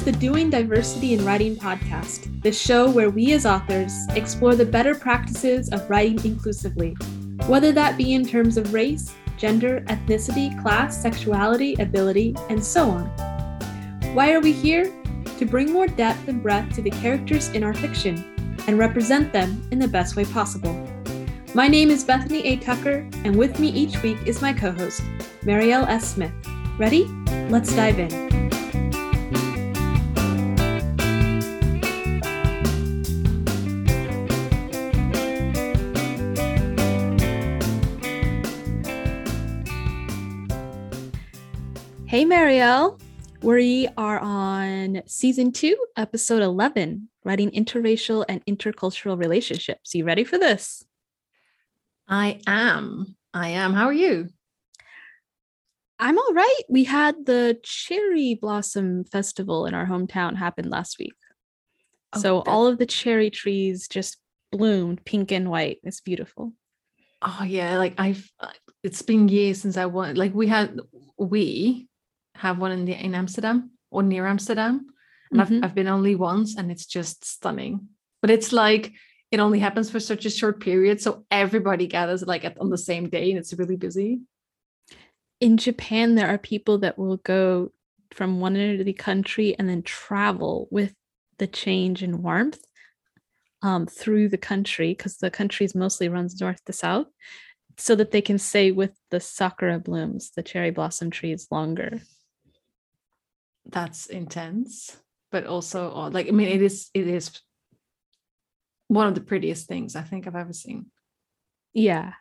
is the Doing Diversity in Writing podcast, the show where we as authors explore the better practices of writing inclusively, whether that be in terms of race, gender, ethnicity, class, sexuality, ability, and so on. Why are we here? To bring more depth and breadth to the characters in our fiction and represent them in the best way possible. My name is Bethany A. Tucker, and with me each week is my co host, Marielle S. Smith. Ready? Let's dive in. Marielle. We are on season two, episode 11, writing interracial and intercultural relationships. You ready for this? I am. I am. How are you? I'm all right. We had the cherry blossom festival in our hometown happen last week. Oh, so all of the cherry trees just bloomed pink and white. It's beautiful. Oh yeah, like I've uh, it's been years since I went like we had we have one in the in Amsterdam or near Amsterdam. And mm-hmm. I've, I've been only once and it's just stunning. But it's like it only happens for such a short period. So everybody gathers like at, on the same day and it's really busy. In Japan, there are people that will go from one end of the country and then travel with the change in warmth um, through the country because the country mostly runs north to south so that they can stay with the sakura blooms, the cherry blossom trees, longer that's intense but also uh, like i mean it is it is one of the prettiest things i think i've ever seen. Yeah.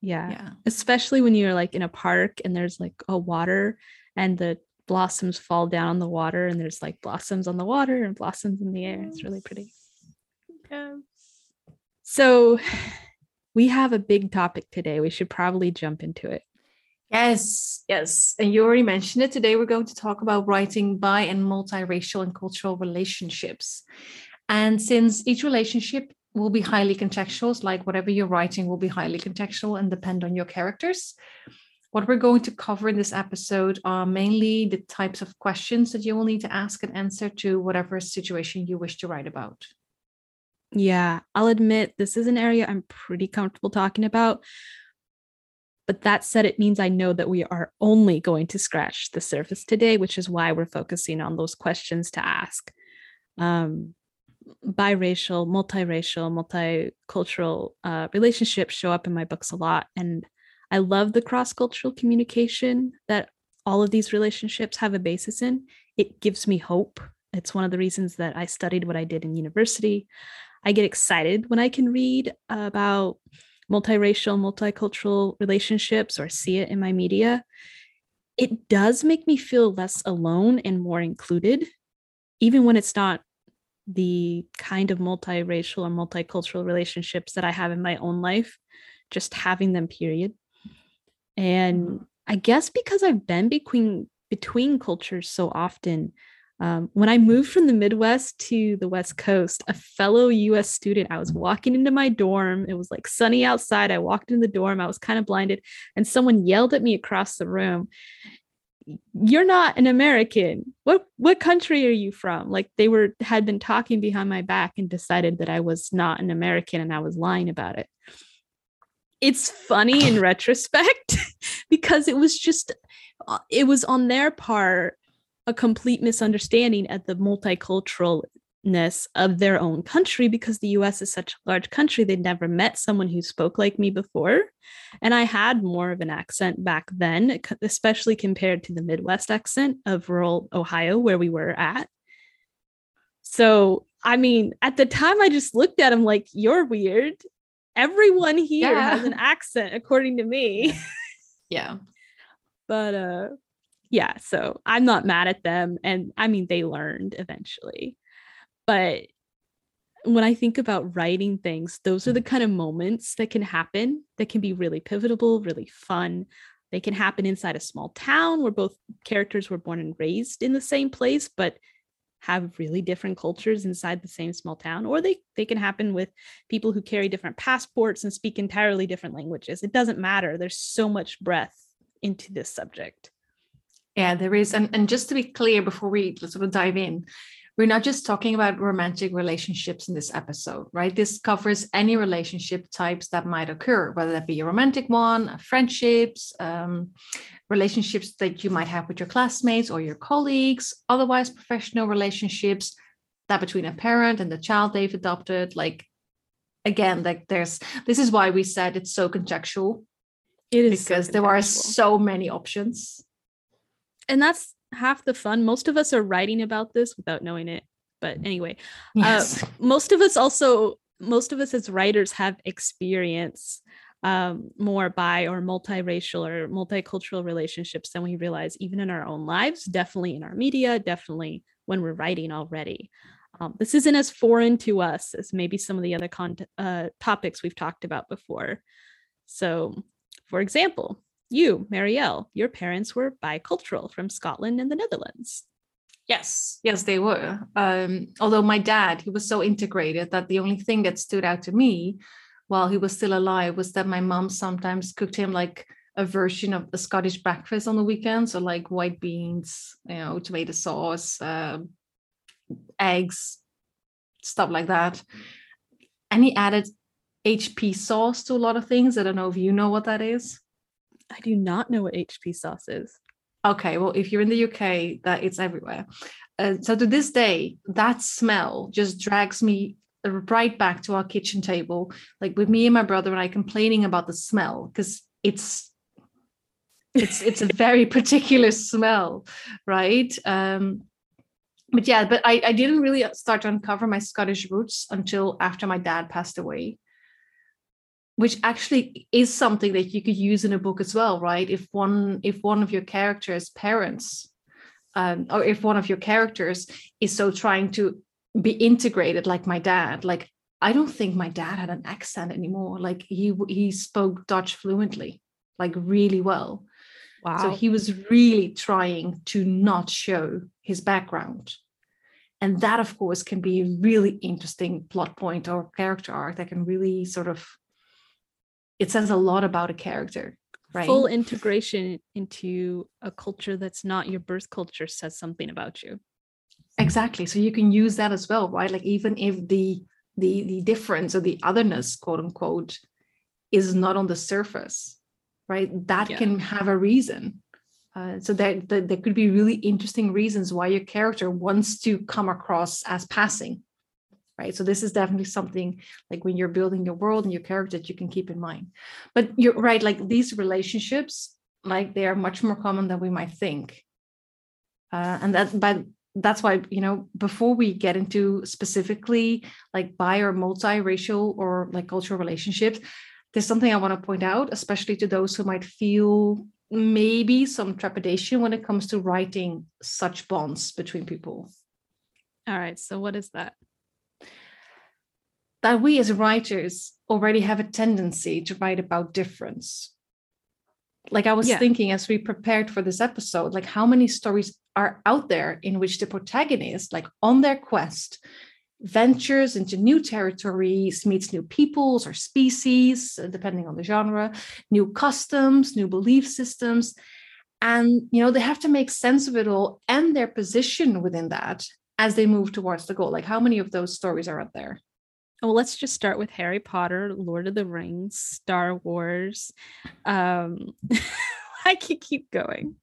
Yeah. Yeah. Especially when you're like in a park and there's like a water and the blossoms fall down on the water and there's like blossoms on the water and blossoms in the air. It's really pretty. Yes. so we have a big topic today. We should probably jump into it Yes, yes. And you already mentioned it. Today, we're going to talk about writing bi and multiracial and cultural relationships. And since each relationship will be highly contextual, like whatever you're writing will be highly contextual and depend on your characters. What we're going to cover in this episode are mainly the types of questions that you will need to ask and answer to whatever situation you wish to write about. Yeah, I'll admit this is an area I'm pretty comfortable talking about but that said, it means I know that we are only going to scratch the surface today, which is why we're focusing on those questions to ask. Um, biracial, multiracial, multicultural uh, relationships show up in my books a lot. And I love the cross cultural communication that all of these relationships have a basis in. It gives me hope. It's one of the reasons that I studied what I did in university. I get excited when I can read about multiracial, multicultural relationships or see it in my media, it does make me feel less alone and more included, even when it's not the kind of multiracial or multicultural relationships that I have in my own life, just having them, period. And mm-hmm. I guess because I've been between between cultures so often, um, when I moved from the Midwest to the West Coast, a fellow US student, I was walking into my dorm. It was like sunny outside. I walked in the dorm. I was kind of blinded, and someone yelled at me across the room, You're not an American. What what country are you from? Like they were had been talking behind my back and decided that I was not an American and I was lying about it. It's funny in retrospect because it was just uh, it was on their part a complete misunderstanding at the multiculturalness of their own country because the US is such a large country. They'd never met someone who spoke like me before. And I had more of an accent back then, especially compared to the Midwest accent of rural Ohio, where we were at. So, I mean, at the time, I just looked at him like, you're weird. Everyone here yeah. has an accent, according to me. yeah. But, uh, yeah, so I'm not mad at them. And I mean, they learned eventually. But when I think about writing things, those are the mm. kind of moments that can happen that can be really pivotal, really fun. They can happen inside a small town where both characters were born and raised in the same place, but have really different cultures inside the same small town or they they can happen with people who carry different passports and speak entirely different languages it doesn't matter there's so much breadth into this subject Yeah, there is. And, and just to be clear before we sort of dive in, we're not just talking about romantic relationships in this episode, right? This covers any relationship types that might occur, whether that be a romantic one, friendships, um, relationships that you might have with your classmates or your colleagues, otherwise professional relationships, that between a parent and the child they've adopted. Like, again, like there's this is why we said it's so contextual. It is because so there are so many options. And that's half the fun. Most of us are writing about this without knowing it. But anyway, Yes. uh, most of us also, most of us as writers have experience um, more bi or multiracial or multicultural relationships than we realize, even in our own lives, definitely in our media, definitely when we're writing already. Um, this isn't as foreign to us as maybe some of the other con- uh, topics we've talked about before. So, for example, you, Marielle, your parents were bicultural from Scotland and the Netherlands. Yes, yes, they were. Um, although my dad, he was so integrated that the only thing that stood out to me while he was still alive was that my mom sometimes cooked him like a version of the Scottish breakfast on the weekends, so like white beans, you know, tomato sauce, uh, eggs, stuff like that. And he added HP sauce to a lot of things. I don't know if you know what that is. I do not know what HP sauce is. Okay, well, if you're in the UK, that it's everywhere. Uh, so to this day, that smell just drags me right back to our kitchen table, like with me and my brother and I complaining about the smell because it's it's it's a very particular smell, right? Um, but yeah, but I, I didn't really start to uncover my Scottish roots until after my dad passed away which actually is something that you could use in a book as well right? If one if one of your characters parents um, or if one of your characters is so trying to be integrated like my dad like i don't think my dad had an accent anymore. Like he he spoke dutch fluently like really well. Wow. so he was really trying to not show his background. And that of course can be a really interesting plot point or character arc that can really sort of it says a lot about a character right? Full integration into a culture that's not your birth culture says something about you. exactly so you can use that as well right? Like even if the the the difference or the otherness quote unquote is not on the surface right? That Yeah. can have a reason. Uh, so there, there there could be really interesting reasons why your character wants to come across as passing right so this is definitely something like when you're building your world and your character that you can keep in mind but you're right like these relationships like they are much more common than we might think uh, and that but that's why you know before we get into specifically like bi or multiracial or like cultural relationships there's something i want to point out especially to those who might feel maybe some trepidation when it comes to writing such bonds between people All right. So what is that? That we as writers already have a tendency to write about difference. Like I was Yeah. thinking as we prepared for this episode, like how many stories are out there in which the protagonist, like on their quest, ventures into new territories, meets new peoples or species, uh, depending on the genre, new customs, new belief systems. And you know, they have to make sense of it all and their position within that as they move towards the goal. Like how many of those stories are out there? Well, let's just start with Harry Potter, Lord of the Rings, Star Wars. Um, I could keep going.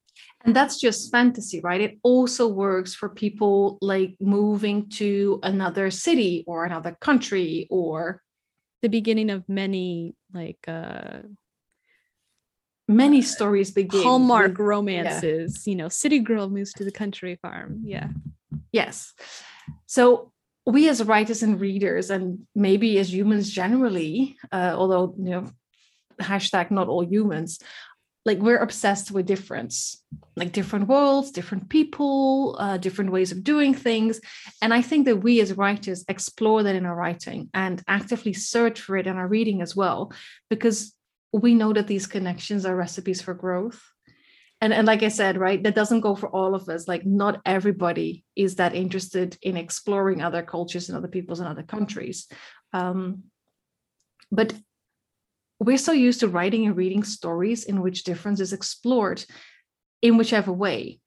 And that's just fantasy, right? It also works for people like moving to another city or another country or The beginning of many like uh many stories begin. Hallmark with- romances, you know, city girl moves to the country farm. Yeah. Yes. So we as writers and readers, and maybe as humans generally, uh, although you know, hashtag not all humans, like we're obsessed with difference, like different worlds, different people, uh, different ways of doing things. And I think that we as writers explore that in our writing and actively search for it in our reading as well, because we know that these connections are recipes for growth and and like i said right that doesn't go for all of us like not everybody is that interested in exploring other cultures and other peoples and other countries um, but we're so used to writing and reading stories in which difference is explored in whichever way.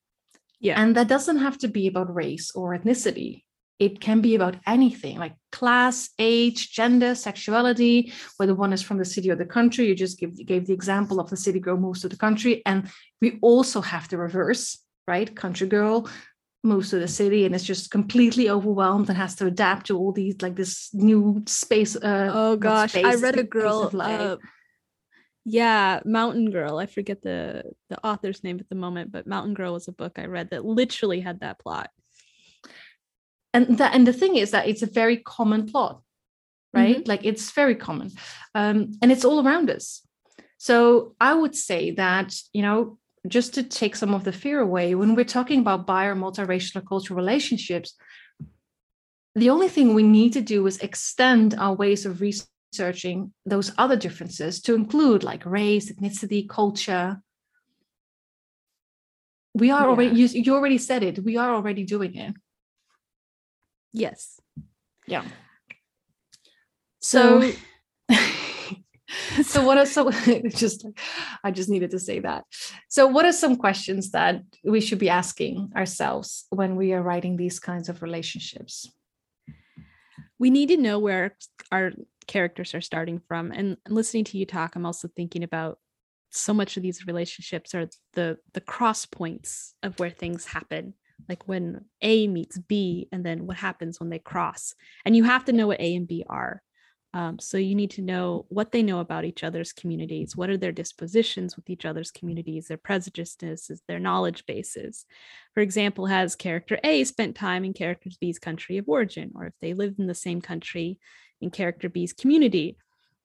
Yeah. And that doesn't have to be about race or ethnicity. It can be about anything like class, age, gender, sexuality, whether one is from the city or the country. You just give, gave the example of the city girl moves to the country. And we also have the reverse, right? Country girl moves to the city and is just completely overwhelmed and has to adapt to all these like this new space. Uh, oh gosh, space, I read a girl. Uh, yeah, Mountain Girl. I forget the the author's name at the moment, but Mountain Girl was a book I read that literally had that plot. And that and the thing is that it's a very common plot right? Mm-hmm. like it's very common. Um, and it's all around us. So i would say that you know just to take some of the fear away when we're talking about bi or multiracial or cultural relationships the only thing we need to do is extend our ways of researching those other differences to include like race ethnicity culture. We are already you, you already said it. We are already doing it Yes. yeah So, so what are some just i just needed to say that so what are some questions that we should be asking ourselves when we are writing these kinds of relationships we need to know where our characters are starting from. And listening to you talk, I'm also thinking about so much of these relationships are the the cross points of where things happen like when a meets b and then what happens when they cross. And you have to know what a and b are. Um, so you need to know what they know about each other's communities. What are their dispositions with each other's communities their prejudices their knowledge bases? For example has character a spent time in character b's country of origin or if they lived in the same country in character b's community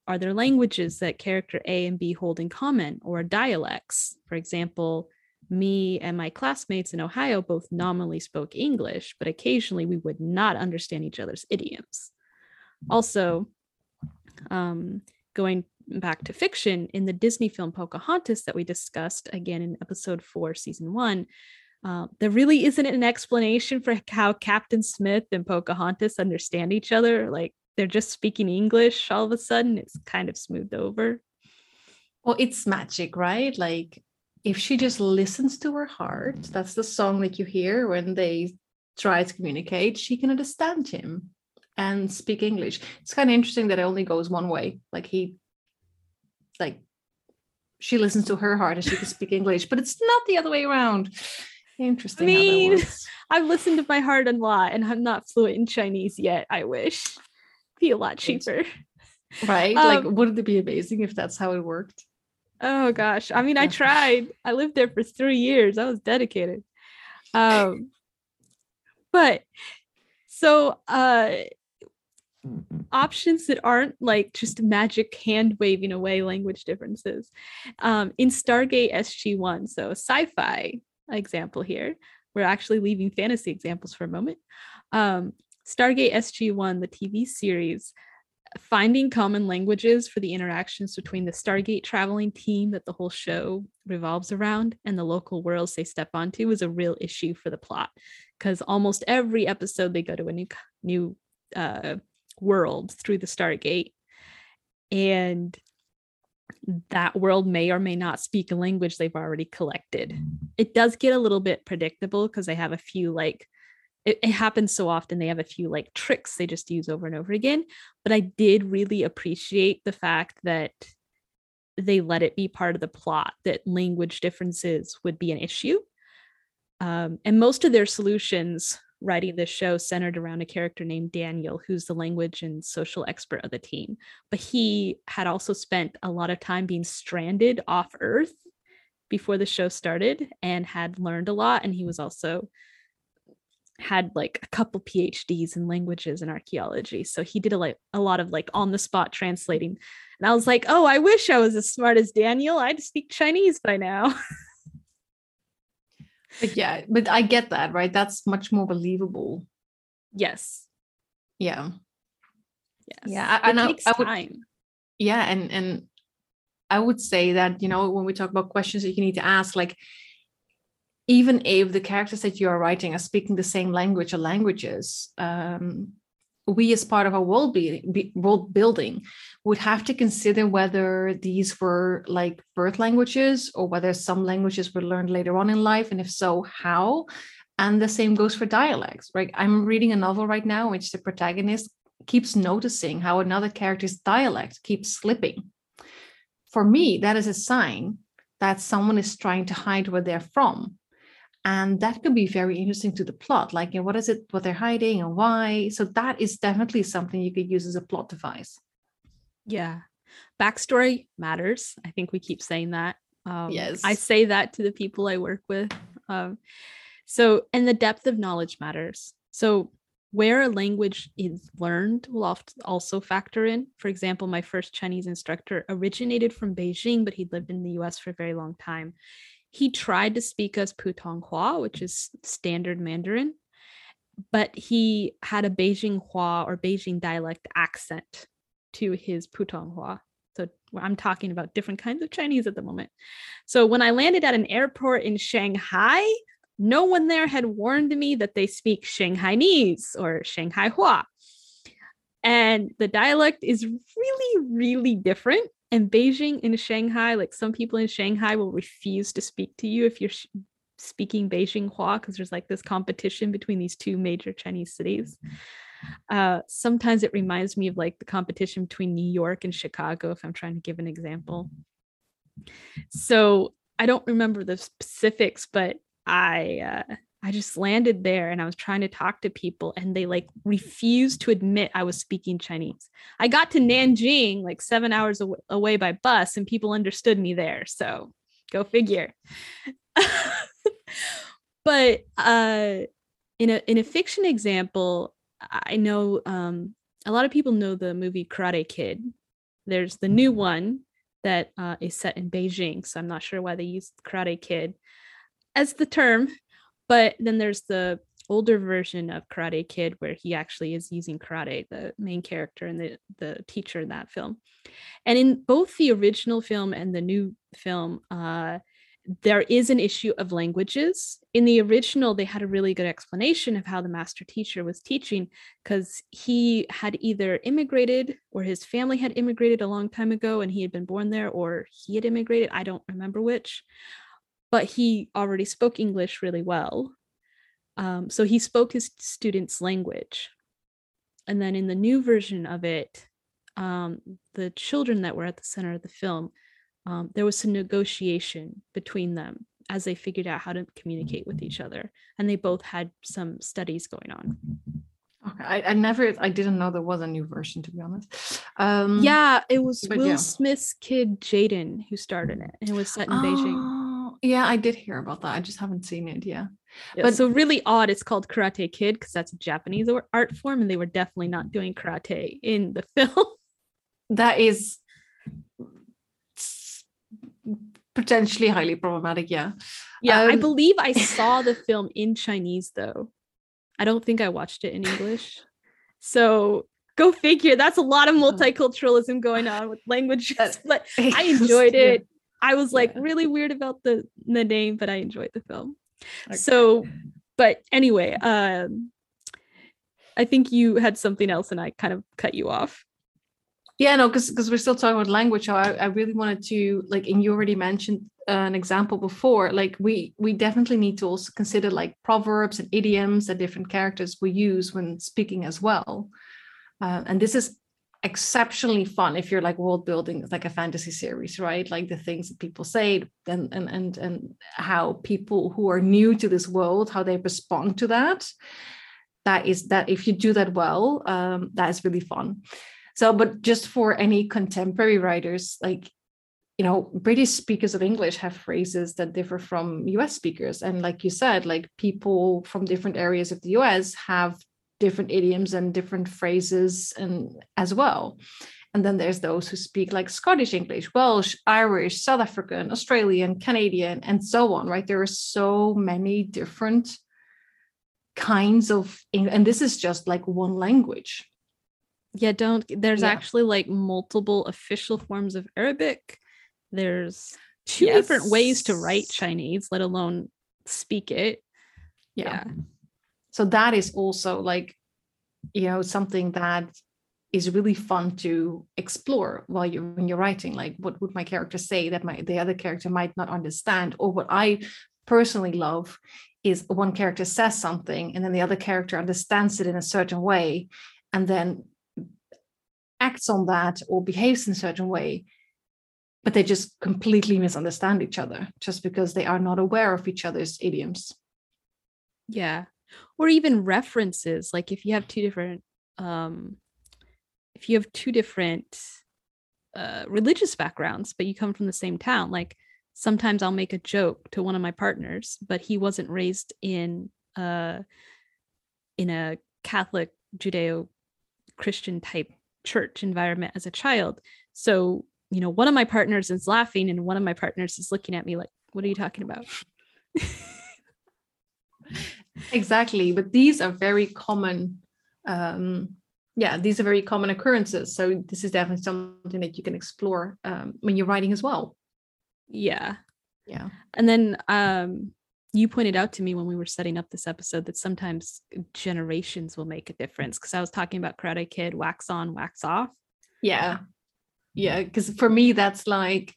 are there languages that character A and B hold in common or dialects? For example, me and my classmates in Ohio both nominally spoke English, but occasionally we would not understand each other's idioms. Also, um, going back to fiction, in the Disney film Pocahontas that we discussed again in episode four, season one, uh, there really isn't an explanation for how Captain Smith and Pocahontas understand each other. Like they're just speaking English all of a sudden. It's kind of smoothed over. well it's magic right like if she just listens to her heart that's the song that you hear when they try to communicate she can understand him and speak english it's kind of interesting that it only goes one way like he like she listens to her heart and she can speak english but it's not the other way around interesting I mean. I've listened to my heart a lot and I'm not fluent in Chinese yet. I wish. Be a lot cheaper. right Um, like wouldn't it be amazing if that's how it worked Oh gosh. I mean, I tried. I lived there for three years. I was dedicated. Um but so uh options that aren't like just magic hand waving away language differences. Um, in Stargate SG1, so sci-fi example here, we're actually leaving fantasy examples for a moment. Um, Stargate SG1, the TV series, finding common languages for the interactions between the Stargate traveling team that the whole show revolves around and the local worlds they step onto is a real issue for the plot because almost every episode they go to a new new uh, world through the Stargate, and that world may or may not speak a language they've already collected. It does get a little bit predictable because they have a few like it, it happens so often they have a few like tricks they just use over and over again. But I did really appreciate the fact that they let it be part of the plot that language differences would be an issue. Um, and most of their solutions writing this show centered around a character named Daniel, who's the language and social expert of the team. But he had also spent a lot of time being stranded off Earth before the show started and had learned a lot. And he was also had like a couple PhDs in languages and archaeology. So he did a like a lot of like on the spot translating. And I was like, oh, I wish I was as smart as Daniel. I'd speak Chinese by now. but yeah but i get that right that's much more believable yes. yeah Yes. Yeah, I- it and I- I would- time. yeah and and i would say that you know when we talk about questions that you need to ask like even if the characters that you are writing are speaking the same language or languages um we as part of our world building, world building would have to consider whether these were like birth languages or whether some languages were learned later on in life and if so how? And the same goes for dialects right? I'm reading a novel right now which the protagonist keeps noticing how another character's dialect keeps slipping. For me that is a sign that someone is trying to hide where they're from and that could be very interesting to the plot like you know, what is it what they're hiding and why? So that is definitely something you could use as a plot device. Yeah. Backstory matters. I think we keep saying that. Um, yes. I say that to the people i work with. Um, so and the depth of knowledge matters. So where a language is learned will often also factor in. For example, my first Chinese instructor originated from Beijing, but he'd lived in the US for a very long time he tried to speak us Putonghua, which is standard Mandarin, but he had a Beijing Hua or Beijing dialect accent to his Putonghua. So I'm talking about different kinds of Chinese at the moment. So when I landed at an airport in Shanghai, no one there had warned me that they speak Shanghainese or Shanghai Hua. And the dialect is really, really different in Beijing in Shanghai, like some people in Shanghai will refuse to speak to you if you're sh- speaking Beijing Hua because there's like this competition between these two major Chinese cities. Uh, sometimes it reminds me of like the competition between New York and Chicago, if I'm trying to give an example. So I don't remember the specifics, but I uh, I just landed there and I was trying to talk to people and they like refused to admit I was speaking Chinese. I got to Nanjing like 7 hours away by bus and people understood me there. So go figure. but uh in a in a fiction example, I know um a lot of people know the movie Karate Kid. There's the new one that uh, is set in Beijing, so I'm not sure why they used Karate Kid as the term but then there's the older version of Karate Kid where he actually is using karate, the main character and the the teacher in that film. And in both the original film and the new film, uh, there is an issue of languages. In the original, they had a really good explanation of how the master teacher was teaching because he had either immigrated or his family had immigrated a long time ago and he had been born there, or he had immigrated. I don't remember which but he already spoke English really well. Um, so he spoke his students' language. And then in the new version of it, um, the children that were at the center of the film, um, there was some negotiation between them as they figured out how to communicate with each other. And they both had some studies going on. Okay, I, I never, I didn't know there was a new version to be honest. Um, yeah, it was Will yeah. Smith's kid Jaden who started it, and it was set in oh, Beijing. Yeah, I did hear about that. I just haven't seen it. Yeah. yeah but so really odd. It's called Karate Kid because that's a Japanese art form, and they were definitely not doing karate in the film. That is potentially highly problematic. Yeah. Yeah, um, I believe I saw the film in Chinese though. I don't think I watched it in English. So go figure. That's a lot of multiculturalism going on with languages, but I enjoyed it. I was like yeah. really weird about the the name, but I enjoyed the film. Okay. So, but anyway, um, I think you had something else, and I kind of cut you off. Yeah, no, because because we're still talking about language. So I, I really wanted to like, and you already mentioned uh, an example before. Like we we definitely need to also consider like proverbs and idioms that different characters will use when speaking as well. Uh, and this is exceptionally fun if you're like world building like a fantasy series right? Like the things that people say and and and and how people who are new to this world how they respond to that. That is that if you do that well um that is really fun. So but just for any contemporary writers like you know british speakers of english have phrases that differ from us speakers. And like you said like people from different areas of the us have different idioms and different phrases and as well and then there's those who speak like scottish english welsh irish south african australian canadian and so on right there are so many different kinds of and this is just like one language yeah don't there's yeah. actually like multiple official forms of arabic there's two yes. different ways to write chinese let alone speak it yeah. yeah so that is also like you know something that is really fun to explore while you're when you're writing like what would my character say that my the other character might not understand? Or what i personally love is one character says something and then the other character understands it in a certain way and then acts on that or behaves in a certain way but they just completely misunderstand each other just because they are not aware of each other's idioms. Yeah or even references like if you have two different um if you have two different uh religious backgrounds but you come from the same town like sometimes i'll make a joke to one of my partners but he wasn't raised in uh in a catholic judeo christian type church environment as a child. So you know one of my partners is laughing and one of my partners is looking at me like what are you talking about exactly but these are very common um yeah these are very common occurrences so this is definitely something that you can explore um, when you're writing as well. Yeah. Yeah. And then um you pointed out to me when we were setting up this episode that sometimes generations will make a difference because i was talking about karate kid wax on wax off. Yeah. Yeah because for me that's like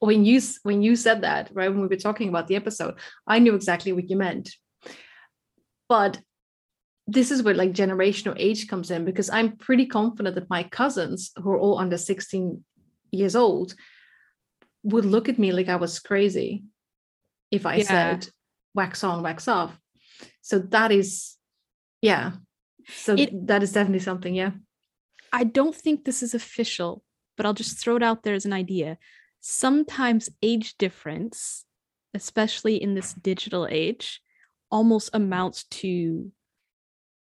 when you when you said that right when we were talking about the episode i knew exactly what you meant but this is where like generational age comes in because i'm pretty confident that my cousins who are all under 16 years old would look at me like i was crazy if i Yeah. said wax on wax off so that is yeah so It- that is definitely something yeah I don't think this is official, but I'll just throw it out there as an idea. Sometimes age difference, especially in this digital age, almost amounts to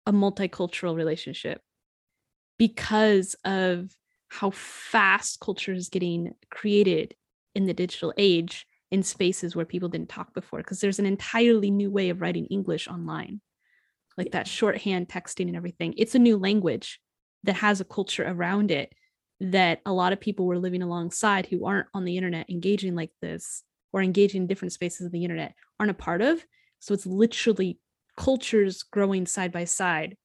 a multicultural relationship because of how fast culture is getting created in the digital age in spaces where people didn't talk before because there's an entirely new way of writing english online. Like that shorthand texting and everything it's a new language that has a culture around it that a lot of people were living alongside who aren't on the internet engaging like this or engaging in different spaces of the internet aren't a part of so it's literally cultures growing side by side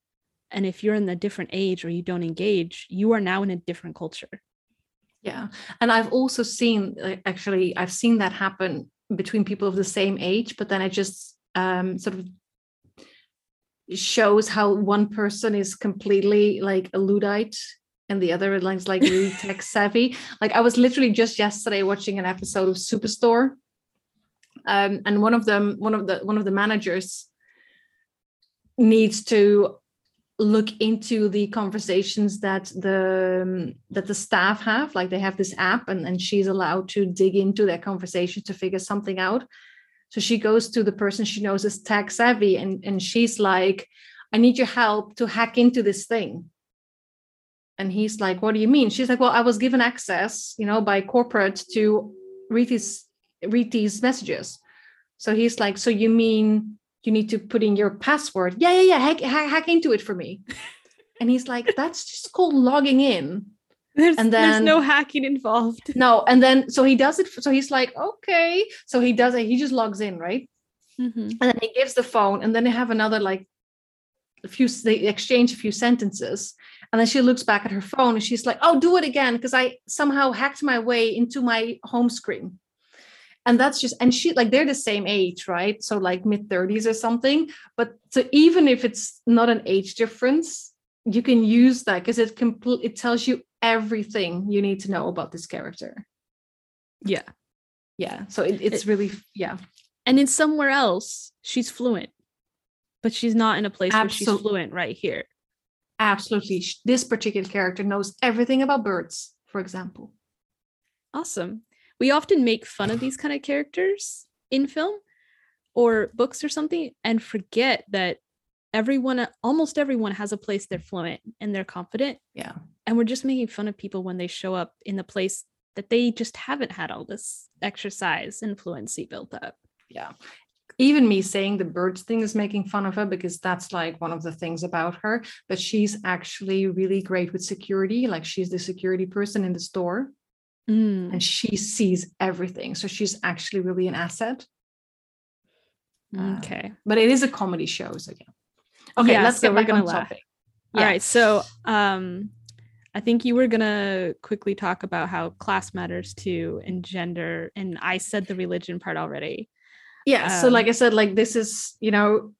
and if you're in a different age or you don't engage you are now in a different culture Yeah. And I've also seen actually I've seen that happen between people of the same age, but then it just um sort of shows how one person is completely like a Luddite and the other is like really tech savvy. Like I was literally just yesterday watching an episode of Superstore. Um, and one of them, one of the one of the managers needs to look into the conversations that the um, that the staff have like they have this app and, and she's allowed to dig into their conversation to figure something out. So she goes to the person she knows is tech savvy and and she's like i need your help to hack into this thing. And he's like what do you mean? She's like well i was given access you know by corporate to read these read these messages so he's like so you mean you need to put in your password. Yeah, yeah, yeah. Hack, hack, hack into it for me. And he's like, that's just called logging in. there's, And there's no hacking involved No, and then so he does it. So he's like, okay. So he does it. He just logs in, right? Mhm. And then he gives the phone, and then they have another like a few. They exchange a few sentences, and then she looks back at her phone and she's like, oh, do it again because I somehow hacked my way into my home screen. And that's just and she like they're the same age, right? So like mid 30s or something. But so even if it's not an age difference, you can use that because it complete it tells you everything you need to know about this character. yeah Yeah. So it, it's really yeah. and in somewhere else she's fluent but she's not in a place where she's fluent right here Absolutely. This particular character knows everything about birds, for example. awesome we often make fun of these kind of characters in film or books or something and forget that everyone almost everyone has a place they're fluent and they're confident Yeah. and we're just making fun of people when they show up in the place that they just haven't had all this exercise and fluency built up Yeah. Even me saying the birds thing is making fun of her because that's like one of the things about her. But she's actually really great with security. Like she's the security person in the store Mm, and she sees everything. So she's actually really an asset. Uh, okay But it is a comedy show. So yeah. Okay, Yeah, let's so get we're back gonna on laugh. topic. All right. So um I think you were gonna quickly talk about how class matters too and gender. And I said the religion part already. Yeah. Um, so like I said, like this is, you know,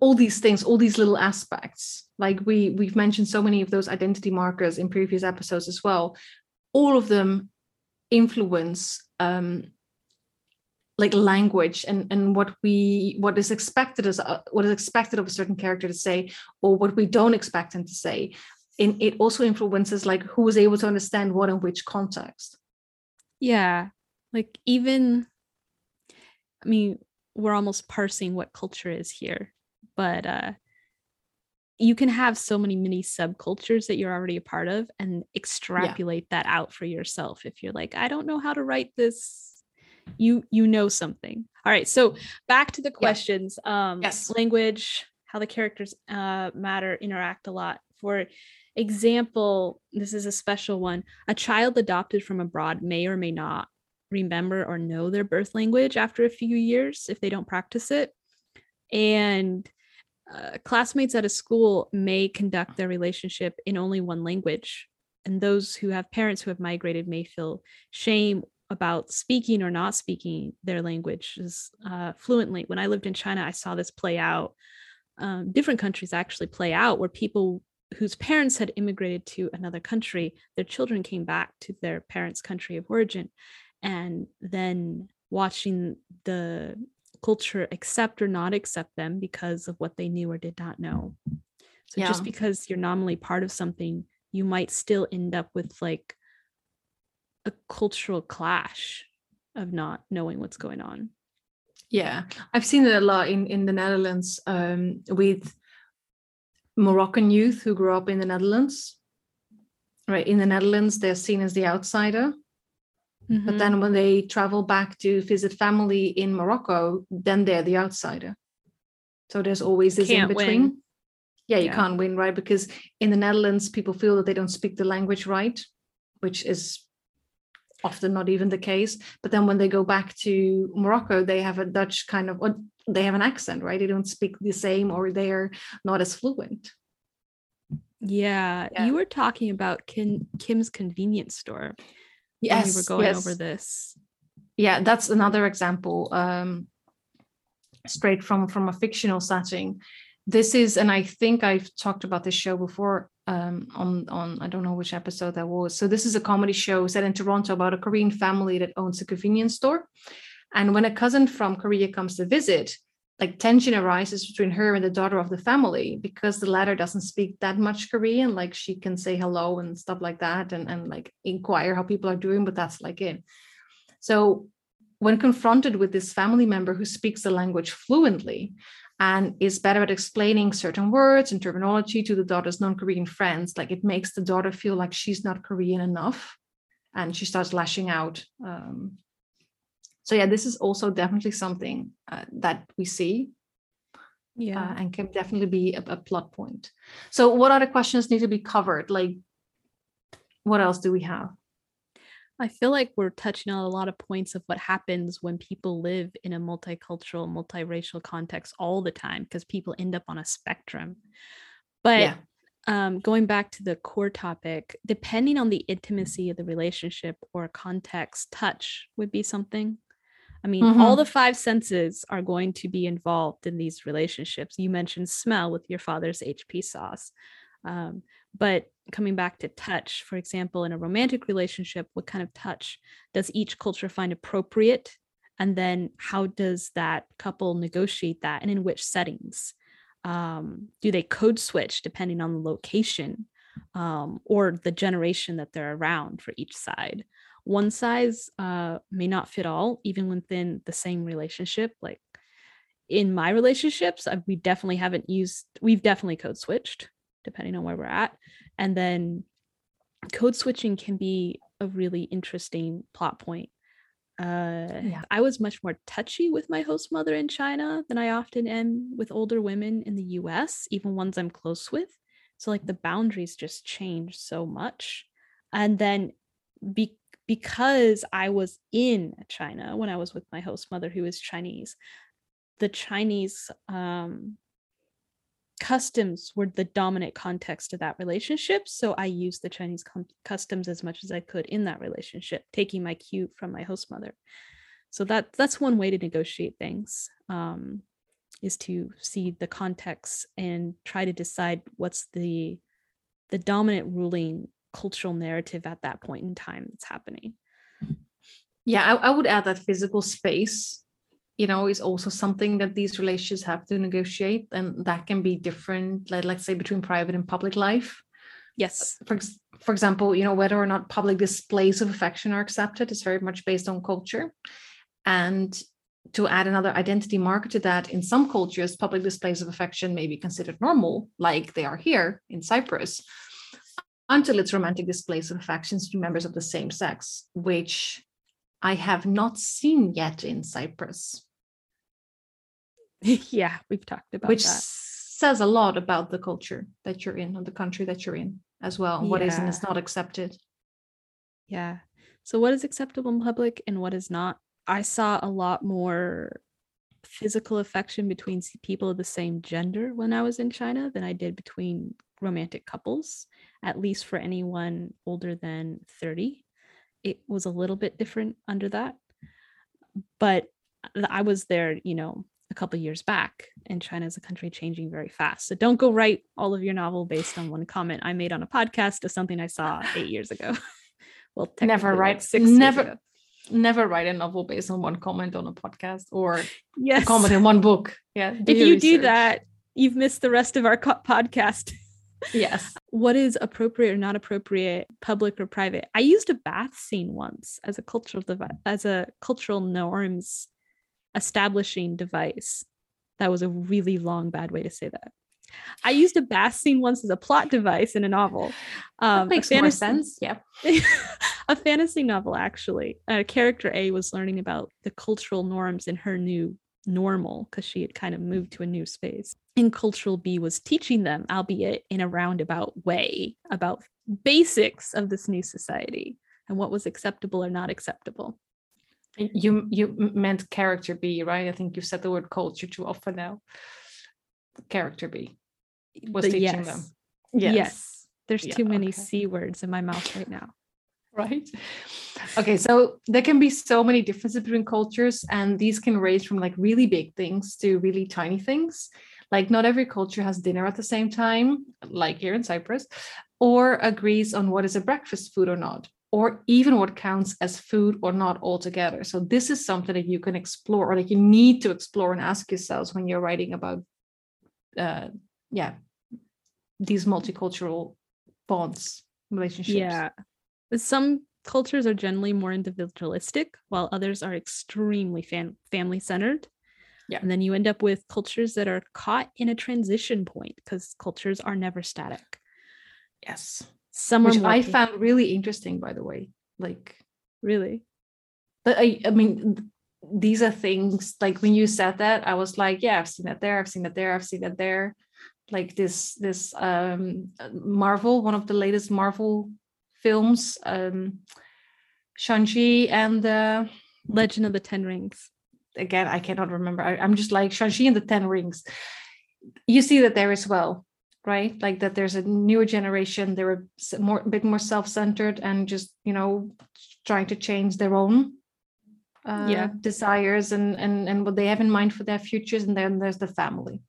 all these things, all these little aspects. Like we we've mentioned so many of those identity markers in previous episodes as well. All of them influence um like language and and what we what is expected as uh, what is expected of a certain character to say or what we don't expect him to say. And it also influences like who is able to understand what in which context. Yeah like even i mean we're almost parsing what culture is here but uh you can have so many mini subcultures that you're already a part of and extrapolate yeah. that out for yourself if you're like i don't know how to write this you you know something all right so back to the questions yeah. um yes. language how the characters uh matter interact a lot for example this is a special one a child adopted from abroad may or may not remember or know their birth language after a few years if they don't practice it and uh, classmates at a school may conduct their relationship in only one language and those who have parents who have migrated may feel shame about speaking or not speaking their languages uh, fluently. When I lived in China, I saw this play out. Um, different countries actually play out where people whose parents had immigrated to another country, their children came back to their parents' country of origin. And then watching the culture accept or not accept them because of what they knew or did not know. So yeah. just because you're nominally part of something, you might still end up with like a cultural clash of not knowing what's going on. Yeah, I've seen it a lot in in the Netherlands um, with Moroccan youth who grew up in the Netherlands. Right in the Netherlands, they're seen as the outsider, mm-hmm. but then when they travel back to visit family in Morocco, then they're the outsider. So there's always this can't in between. Win. Yeah, you yeah. can't win, right? Because in the Netherlands, people feel that they don't speak the language right, which is often not even the case. But then when they go back to Morocco, they have a Dutch kind of, or they have an accent, right? They don't speak the same or they're not as fluent. Yeah, yeah. you were talking about Kim, Kim's convenience store. Yes, we were going yes. over this. Yeah, that's another example, um, straight from from a fictional setting. This is, and I think I've talked about this show before um, on on I don't know which episode that was. So this is a comedy show set in Toronto about a Korean family that owns a convenience store. And when a cousin from Korea comes to visit, like tension arises between her and the daughter of the family because the latter doesn't speak that much Korean. Like she can say hello and stuff like that and, and like inquire how people are doing, but that's like it. So when confronted with this family member who speaks the language fluently, and is better at explaining certain words and terminology to the daughter's non-Korean friends. Like it makes the daughter feel like she's not Korean enough, and she starts lashing out. Um, so yeah, this is also definitely something uh, that we see. Yeah, uh, and can definitely be a, a plot point. So, what other questions need to be covered? Like, what else do we have? I feel like we're touching on a lot of points of what happens when people live in a multicultural, multiracial context all the time because people end up on a spectrum. But yeah. um, going back to the core topic, depending on the intimacy of the relationship or context, touch would be something. I mean, mm-hmm. all the five senses are going to be involved in these relationships. You mentioned smell with your father's HP sauce. Um, but coming back to touch, for example, in a romantic relationship, what kind of touch does each culture find appropriate? And then how does that couple negotiate that and in which settings? Um, do they code switch depending on the location um, or the generation that they're around for each side? One size uh, may not fit all, even within the same relationship. Like in my relationships, I, we definitely haven't used, we've definitely code switched depending on where we're at. And then code switching can be a really interesting plot point. Uh, yeah. I was much more touchy with my host mother in China than I often am with older women in the US, even ones I'm close with. So, like, the boundaries just change so much. And then, be- because I was in China when I was with my host mother, who is Chinese, the Chinese um, customs were the dominant context of that relationship. So I used the Chinese com- customs as much as I could in that relationship, taking my cue from my host mother. So that that's one way to negotiate things. Um, is to see the context and try to decide what's the the dominant ruling cultural narrative at that point in time that's happening. Yeah, I, I would add that physical space you know is also something that these relationships have to negotiate and that can be different like let's say between private and public life. Yes. Uh, for, for example you know whether or not public displays of affection are accepted is very much based on culture. And to add another identity marker to that in some cultures public displays of affection may be considered normal like they are here in cyprus until it's romantic displays of affections to members of the same sex which i have not seen yet in cyprus yeah, we've talked about that. which that. says a lot about the culture that you're in or the country that you're in as well. What is and is not accepted. Yeah. So what is acceptable in public and what is not? I saw a lot more physical affection between people of the same gender when I was in China than I did between romantic couples, at least for anyone older than 30. It was a little bit different under that. But I was there, you know, a couple years back, and China is a country changing very fast. So don't go write all of your novel based on one comment I made on a podcast of something I saw eight years ago. well, Never write- six never- Never write a novel based on one comment on a podcast or Yes. comment in one book. Yeah. if you do that, you've missed the rest of our co- podcast. yes. What is appropriate or not appropriate, public or private? I used a bath scene once as a cultural device, as a cultural norms establishing device. That was a really long, bad way to say that. I used a bath scene once as a plot device in a novel. Um, a makes more fantasy- sense. Yeah. a fantasy novel actually uh, character a was learning about the cultural norms in her new normal because she had kind of moved to a new space and cultural b was teaching them albeit in a roundabout way about basics of this new society and what was acceptable or not acceptable You you meant character B, right? I think you said the word culture too often now. Character B was teaching them. yes, there's Yeah, too many okay. c words in my mouth right now right? Okay so there can be so many differences between cultures and these can range from like really big things to really tiny things. Like not every culture has dinner at the same time like here in cyprus or agrees on what is a breakfast food or not or even what counts as food or not altogether. So this is something that you can explore or that you need to explore and ask yourselves when you're writing about uh yeah these multicultural bonds relationships. Yeah. Some cultures are generally more individualistic, while others are extremely fam- family centered. Yeah. And then you end up with cultures that are caught in a transition point because cultures are never static. yes Some which I found really interesting, by the way. Like, really. but I, I mean, these are things like when you said that, I was like, yeah, I've seen that there, I've seen that there, I've seen that there. Like this, this um Marvel, one of the latest Marvel films, um Shang-Chi and uh, Legend of the Ten Rings. again, I cannot remember. I, I'm just like Shang-Chi and the Ten Rings. You see that there as well, right? Like that there's a newer generation, they're more a bit more self-centered and just, you know, trying to change their own uh, Yeah. desires and, and and what they have in mind for their futures. And then there's the family.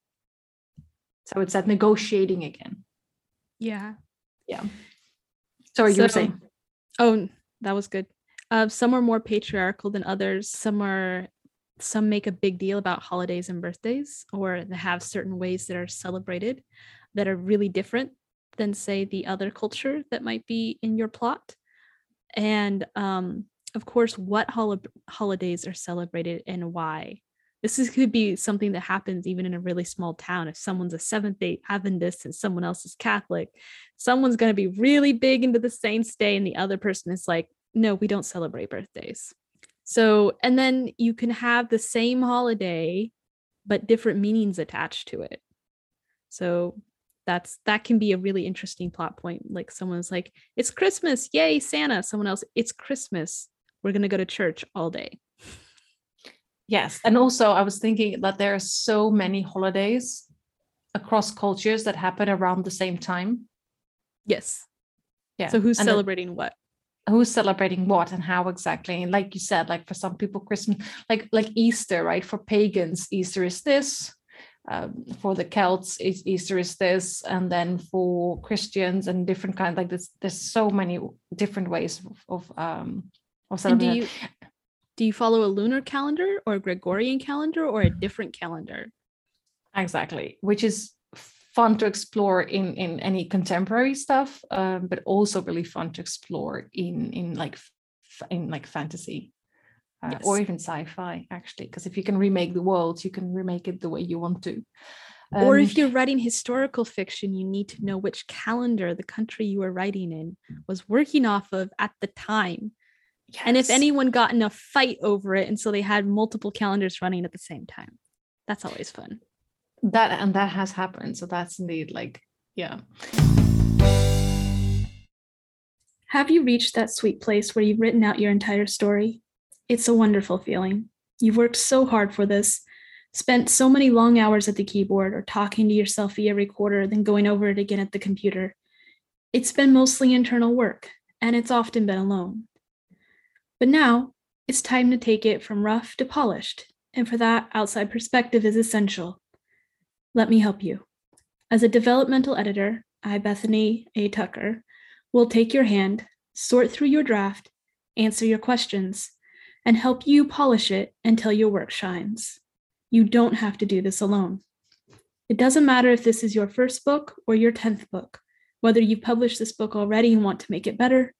So it's that negotiating again. Yeah. Yeah. Sorry, you were saying. Oh, that was good. Uh, some are more patriarchal than others. Some are some make a big deal about holidays and birthdays, or they have certain ways that are celebrated that are really different than, say, the other culture that might be in your plot. And um, of course, what hol- holidays are celebrated and why. This is, could be something that happens even in a really small town. If someone's a Seventh Day Adventist and someone else is Catholic, someone's going to be really big into the saints day and the other person is like no we don't celebrate birthdays. So and then you can have the same holiday but different meanings attached to it. So that's that can be a really interesting plot point. Like someone's like it's christmas. Yay santa. Someone else it's christmas. We're going to go to church all day Yes. And also I was thinking that there are so many holidays across cultures that happen around the same time. Yes. Yeah. So who's And celebrating what? who's celebrating what and how exactly? And like you said, like for some people, Christmas, like like Easter, right? For pagans, Easter is this. Um, for the Celts, Easter is this, and then for Christians and different kind like this. There's so many different ways of, of um of celebrating. Do you follow a lunar calendar or a Gregorian calendar or a different calendar? exactly which is fun to explore in in any contemporary stuff um, but also really fun to explore in in like in like fantasy uh, or even sci-fi actually because if you can remake the world you can remake it the way you want to or Um, if you're writing historical fiction, you need to know which calendar the country you were writing in was working off of at the time. And if anyone got in a fight over it, and so they had multiple calendars running at the same time. That's always fun. that and that has happened so that's indeed like yeah Have you reached that sweet place where you've written out your entire story? It's a wonderful feeling. You've worked so hard for this, spent so many long hours at the keyboard or talking to yourself via recorder, then going over it again at the computer. It's been mostly internal work, and it's often been alone. But now it's time to take it from rough to polished, and for that, outside perspective is essential. Let me help you. As a developmental editor, I, Bethany A. Tucker, will take your hand, sort through your draft, answer your questions, and help you polish it until your work shines. You don't have to do this alone. It doesn't matter if this is your first book or your 10th book, whether you've published this book already and want to make it better,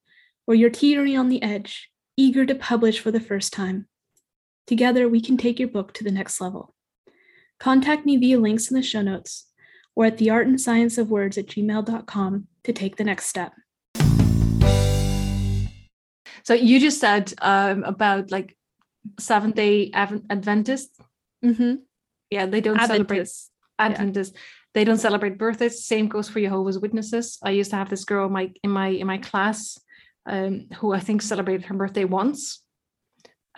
or you're teetering on the edge, eager to publish for the first time. Together, we can take your book to the next level. Contact me via links in the show notes or at the art and science of words at gmail.com to take the next step. so you just said um about like seventh day Adventists. Mm-hmm. yeah they don't celebrate Adventist. Adventists. They don't celebrate birthdays. Same goes for Jehovah's Witnesses. I used to have this girl in my in my in my class um, who I think celebrated her birthday once,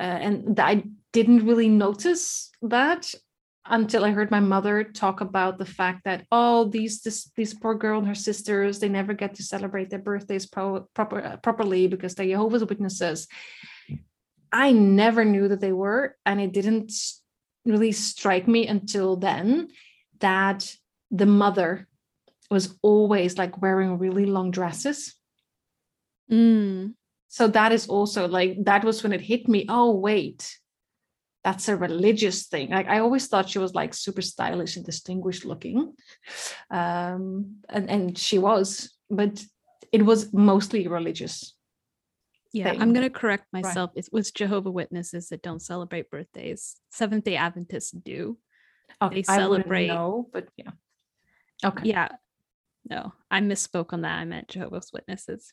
uh, and I didn't really notice that until I heard my mother talk about the fact that oh these this these poor girl and her sisters they never get to celebrate their birthdays pro- proper uh, properly because they're Jehovah's Witnesses. I never knew that they were, and it didn't really strike me until then that the mother was always like wearing really long dresses. Mm. So that is also like that was when it hit me. Oh, wait, that's a religious thing. Like I always thought she was like super stylish and distinguished looking. Um, and, and she was, but it was mostly religious. Yeah, thing. I'm going to correct myself. It was Jehovah Witnesses that don't celebrate birthdays. Seventh day Adventists do. Okay, They I celebrate- know, but yeah. Okay. Yeah. No, I misspoke on that. I meant Jehovah's Witnesses.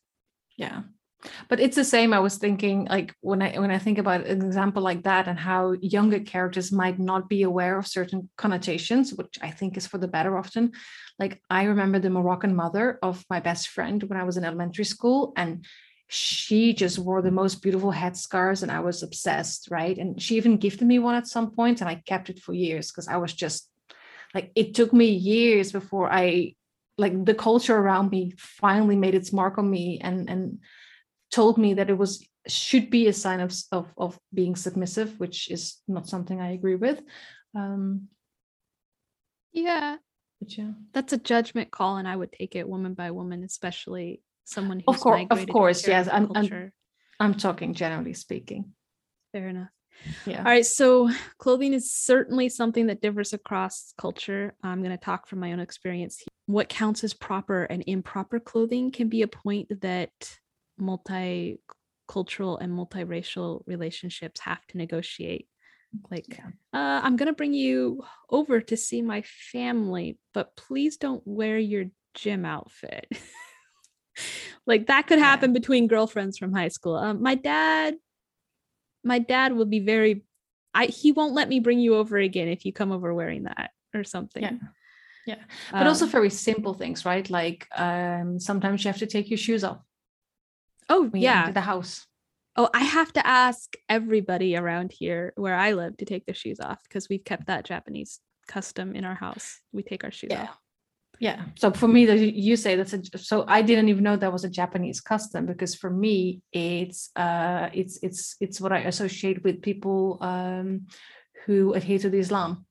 Yeah. But it's the same i was thinking like when i when i think about an example like that and how younger characters might not be aware of certain connotations which i think is for the better often. Like i remember the moroccan mother of my best friend when i was in elementary school and she just wore the most beautiful headscarves and i was obsessed right? And she even gifted me one at some point and i kept it for years because i was just like it took me years before i like the culture around me finally made its mark on me and and told me that it was should be a sign of of, of being submissive which is not something i agree with. Um Yeah. but yeah. That's a judgment call, and I would take it woman by woman, especially someone Of who's of migrated course, yes, I'm- I'm- i'm talking generally speaking. Fair enough. Yeah All right. So clothing is certainly something that differs across culture. I'm going to talk from my own experience. here. What counts as proper and improper clothing can be a point that multicultural and multiracial relationships have to negotiate. Like, Yeah. uh, I'm going to bring you over to see my family, but please don't wear your gym outfit. like, that could happen between girlfriends from high school. Um, my dad my dad will be very I he won't let me bring you over again if you come over wearing that or something. Yeah. Yeah. but also Um, very simple things right like um sometimes you have to take your shoes off oh yeah. the house Oh, I have to ask everybody around here where I live to take their shoes off because we've kept that Japanese custom in our house. We take our shoes yeah off. Yeah so for me that you say that's a so i didn't even know that was a japanese custom because for me it's uh it's it's it's what i associate with people um who adhere to the islam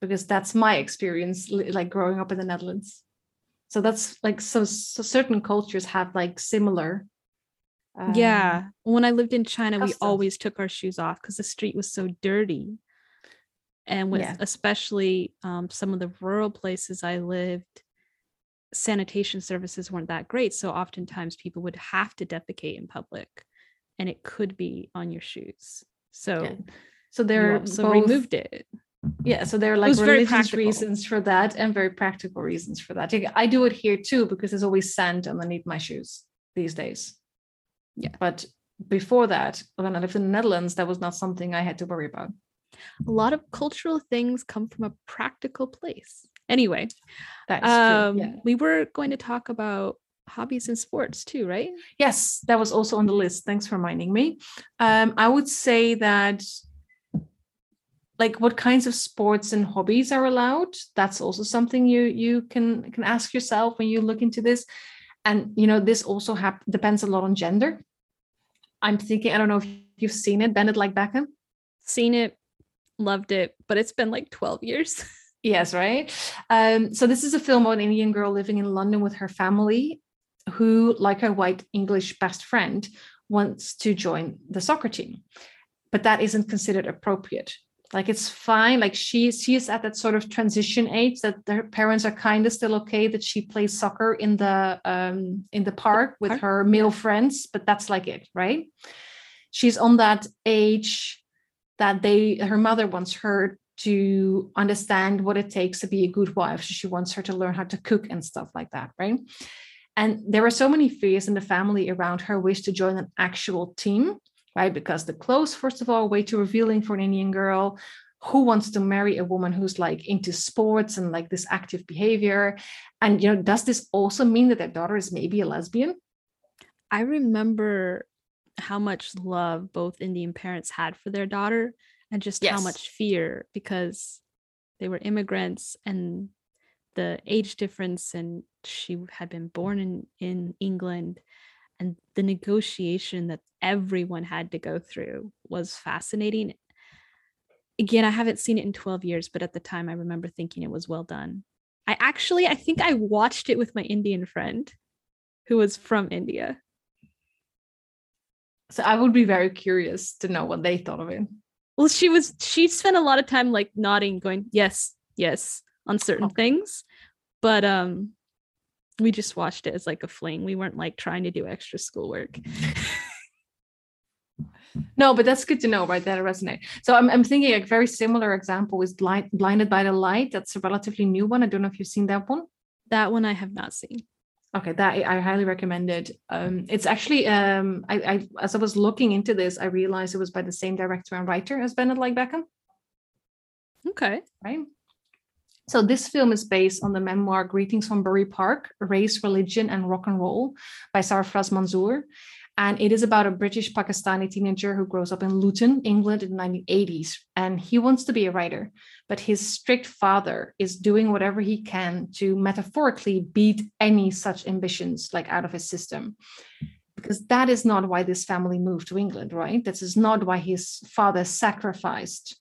because that's my experience like growing up in the netherlands so that's like so, so certain cultures have like similar um, yeah. When I lived in China, we always took our shoes off because the street was so dirty. And with Yeah. especially um, some of the rural places I lived, sanitation services weren't that great. So oftentimes people would have to defecate in public and it could be on your shoes. So yeah. so they're so both, removed it. yeah so there are like religious reasons for that and very practical reasons for that i do it here too because there's always sand underneath my shoes these days Yeah. but before that when i lived in the netherlands that was not something i had to worry about A lot of cultural things come from a practical place. Anyway, that's um, true yeah. we were going to talk about hobbies and sports too, right? yes that was also on the list thanks for reminding me um, i would say that like what kinds of sports and hobbies are allowed that's also something you you can can ask yourself when you look into this and you know this also hap- depends a lot on gender i'm thinking i don't know if you've seen it bend it like beckham Seen it, loved it, but it's been like 12 years. Yes, right. Um, so this is a film about an Indian girl living in London with her family, who, like her white English best friend, wants to join the soccer team, but that isn't considered appropriate. Like it's fine. Like she she is at that sort of transition age that their parents are kind of still okay that she plays soccer in the um in the park with her male friends, but that's like it, right? She's on that age that they her mother wants her to understand what it takes to be a good wife. So she wants her to learn how to cook and stuff like that, right? And there are so many fears in the family around her wish to join an actual team, right? Because the clothes, first of all, way too revealing for an Indian girl. Who wants to marry a woman who's like into sports and like this active behavior? And you know, does this also mean that their daughter is maybe a lesbian? I remember how much love both Indian parents had for their daughter and just how much fear because they were immigrants and the age difference and she had been born in in England and the negotiation that everyone had to go through was fascinating. Again, I haven't seen it in 12 years, but at the time I remember thinking it was well done. I actually I think I watched it with my Indian friend who was from India. So I would be very curious to know what they thought of it. Well, she was she spent a lot of time like nodding, going, yes, yes, on certain things. But um we just watched it as like a fling. We weren't like trying to do extra schoolwork. No, but that's good to know, right? That it resonate. So I'm, I'm thinking a very similar example is blind, Blinded by the Light. That's a relatively new one. I don't know if you've seen that one. That one I have not seen. Okay, that I highly recommend it. Um, it's actually um, I, I as I was looking into this, I realized it was by the same director and writer as Bend It Like Beckham, Okay. right? So this film is based on the memoir "Greetings from Bury Park: Race, Religion, and Rock and Roll" by Sarfraz Manzoor, and it is about a British Pakistani teenager who grows up in Luton, England, in the 1980s, and he wants to be a writer, but his strict father is doing whatever he can to metaphorically beat any such ambitions like out of his system. Because that is not why this family moved to England, right? This is not why his father sacrificed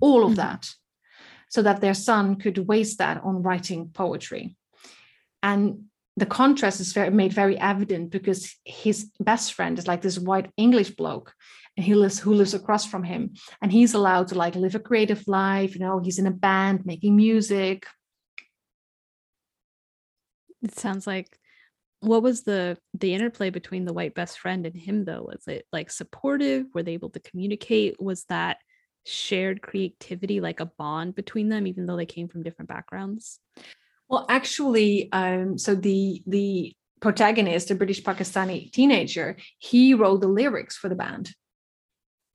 all of Mhm. that so that their son could waste that on writing poetry. And the contrast is very, made very evident because his best friend is like this white English bloke, and he lives who lives across from him, and he's allowed to like live a creative life. You know, he's in a band making music. It sounds like what was the the interplay between the white best friend and him though? Was it like supportive? Were they able to communicate? Was that shared creativity like a bond between them even though they came from different backgrounds? Well, actually, um, so the the protagonist, the British Pakistani teenager, he wrote the lyrics for the band.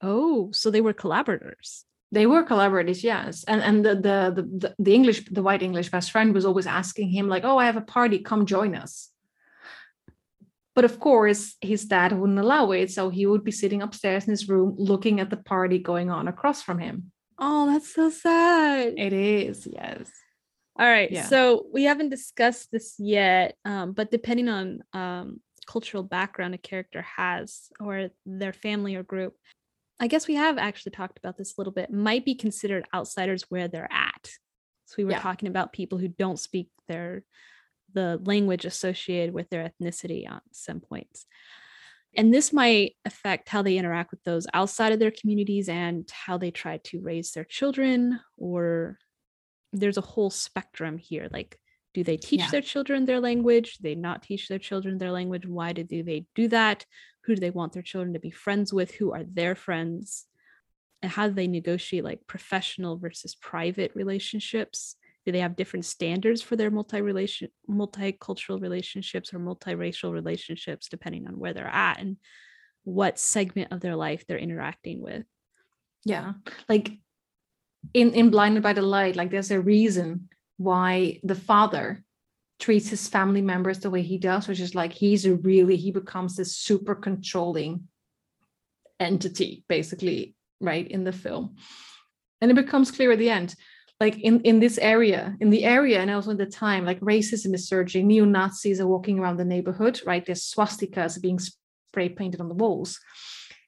Oh, so they were collaborators. They were collaborators, yes. And and the the the, the English, the white English best friend was always asking him, like, oh, I have a party, come join us. But of course, his dad wouldn't allow it. So he would be sitting upstairs in his room looking at the party going on across from him. Oh, that's so sad. It is, yes. All right. Yeah. So we haven't discussed this yet, um, but depending on um, cultural background a character has or their family or group, I guess we have actually talked about this a little bit, might be considered outsiders where they're at. So we were Yeah. talking about people who don't speak their the language associated with their ethnicity on some points. And this might affect how they interact with those outside of their communities and how they try to raise their children or there's a whole spectrum here like do they teach Yeah. their children their language? Do they not teach their children their language? Why do they- do that? Who do they want their children to be friends with? Who are their friends? And how do they negotiate like professional versus private relationships? Do they have different standards for their multi relation multicultural relationships or multiracial relationships depending on where they're at and what segment of their life they're interacting with? Yeah. Like in, in Blinded by the Light, like there's a reason why the father treats his family members the way he does, which is like he's a really, he becomes this super controlling entity, basically, right, in the film. And it becomes clear at the end. Like in, in this area, in the area, and also in the time, like racism is surging, neo Nazis are walking around the neighborhood, right? There's swastikas being spray painted on the walls.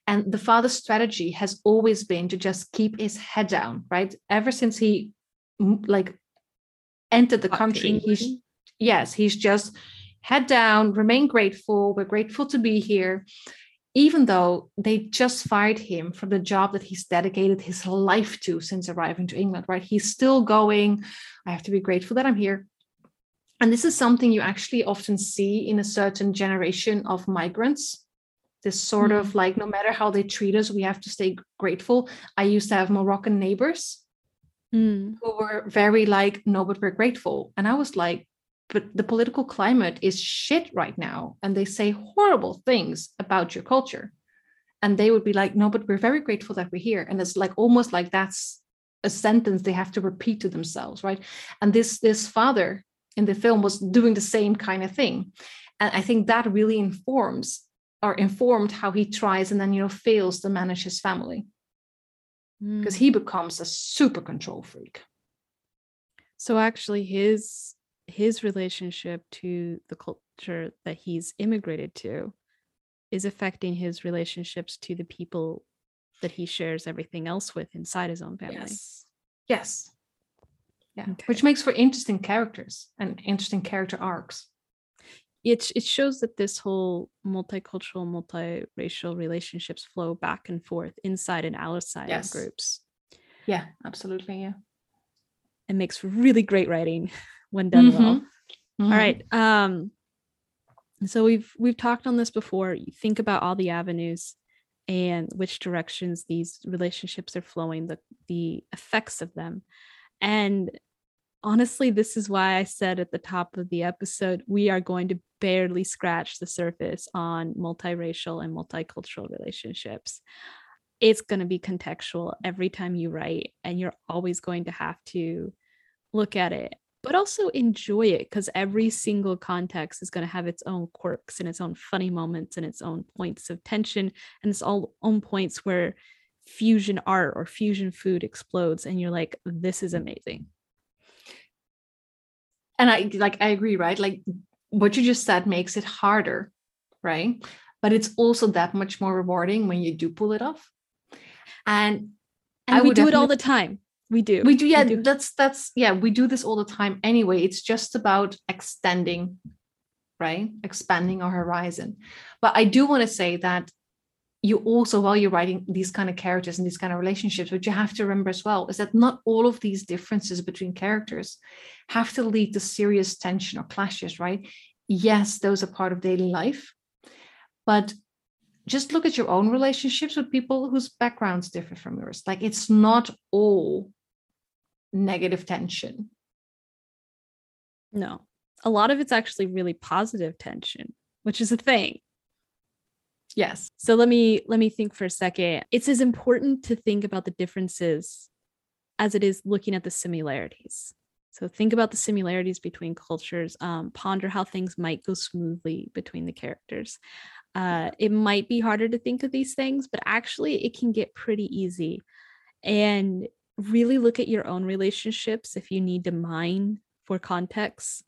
And the father's strategy has always been to just keep his head down, right? Ever since he like entered the country, he's yes, he's just head down, remain grateful. We're grateful to be here. Even though they just fired him from the job that he's dedicated his life to since arriving to England, right? He's still going. I have to be grateful that I'm here. And this is something you actually often see in a certain generation of migrants. This sort of like, no matter how they treat us, we have to stay grateful. I used to have Moroccan neighbors Mm. who were very like, no, but we're grateful. And I was like, but the political climate is shit right now. And they say horrible things about your culture. And they would be like, no, but we're very grateful that we're here. And it's like almost like that's a sentence they have to repeat to themselves, right? And this this father in the film was doing the same kind of thing. And I think that really informs or informed how he tries and then you know fails to manage his family because Mm. he becomes a super control freak. So actually his his relationship to the culture that he's immigrated to is affecting his relationships to the people that he shares everything else with inside his own family. Yes. Yes. Yeah. Okay. Which makes for interesting characters and interesting character arcs. It it shows that this whole multicultural, multiracial relationships flow back and forth inside and outside Yes. of groups. Yeah, absolutely. Yeah. It makes really great writing when done well. Mhm. All right. Um so we've we've talked on this before. You think about all the avenues and which directions these relationships are flowing, the the effects of them. And honestly, this is why I said at the top of the episode, we are going to barely scratch the surface on multiracial and multicultural relationships. It's going to be contextual every time you write, and you're always going to have to look at it, but also enjoy it because every single context is going to have its own quirks and its own funny moments and its own points of tension and its all own points where fusion art or fusion food explodes, and you're like, this is mm. amazing. And I like I agree, right? Like what you just said makes it harder, right? But it's also that much more rewarding when you do pull it off. And And we do it all the time. We do. we do yeah do. that's that's yeah we do this all the time anyway it's just about extending right expanding our horizon but i do want to say that you also while you're writing these kind of characters and these kind of relationships what you have to remember as well is that not all of these differences between characters have to lead to serious tension or clashes right yes those are part of daily life but just look at your own relationships with people whose backgrounds differ from yours like it's not all negative tension. No, a lot of it's actually really positive tension, which is a thing. Yes. So let me let me think for a second. It's as important to think about the differences as it is looking at the similarities. So think about the similarities between cultures. Um, ponder how things might go smoothly between the characters. Uh, it might be harder to think of these things, but actually, it can get pretty easy. And really look at your own relationships if you need to mine for context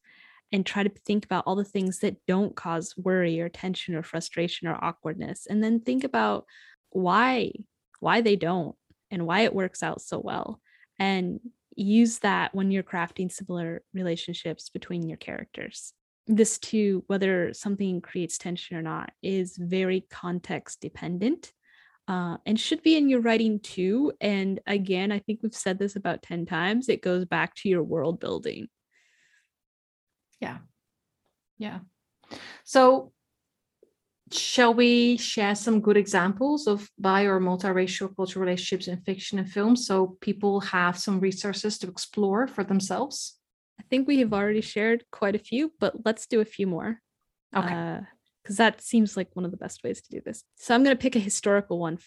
and try to think about all the things that don't cause worry or tension or frustration or awkwardness and then think about why why they don't and why it works out so well and use that when you're crafting similar relationships between your characters. This too whether something creates tension or not is very context dependent uh, and should be in your writing too and again i think we've said this about 10 times it goes back to your world building yeah. Yeah. So shall we share some good examples of bi or multiracial cultural relationships in fiction and film so people have some resources to explore for themselves? I think we have already shared quite a few but let's do a few more. Okay. Because uh, that seems like one of the best ways to do this. So i'm going to pick a historical one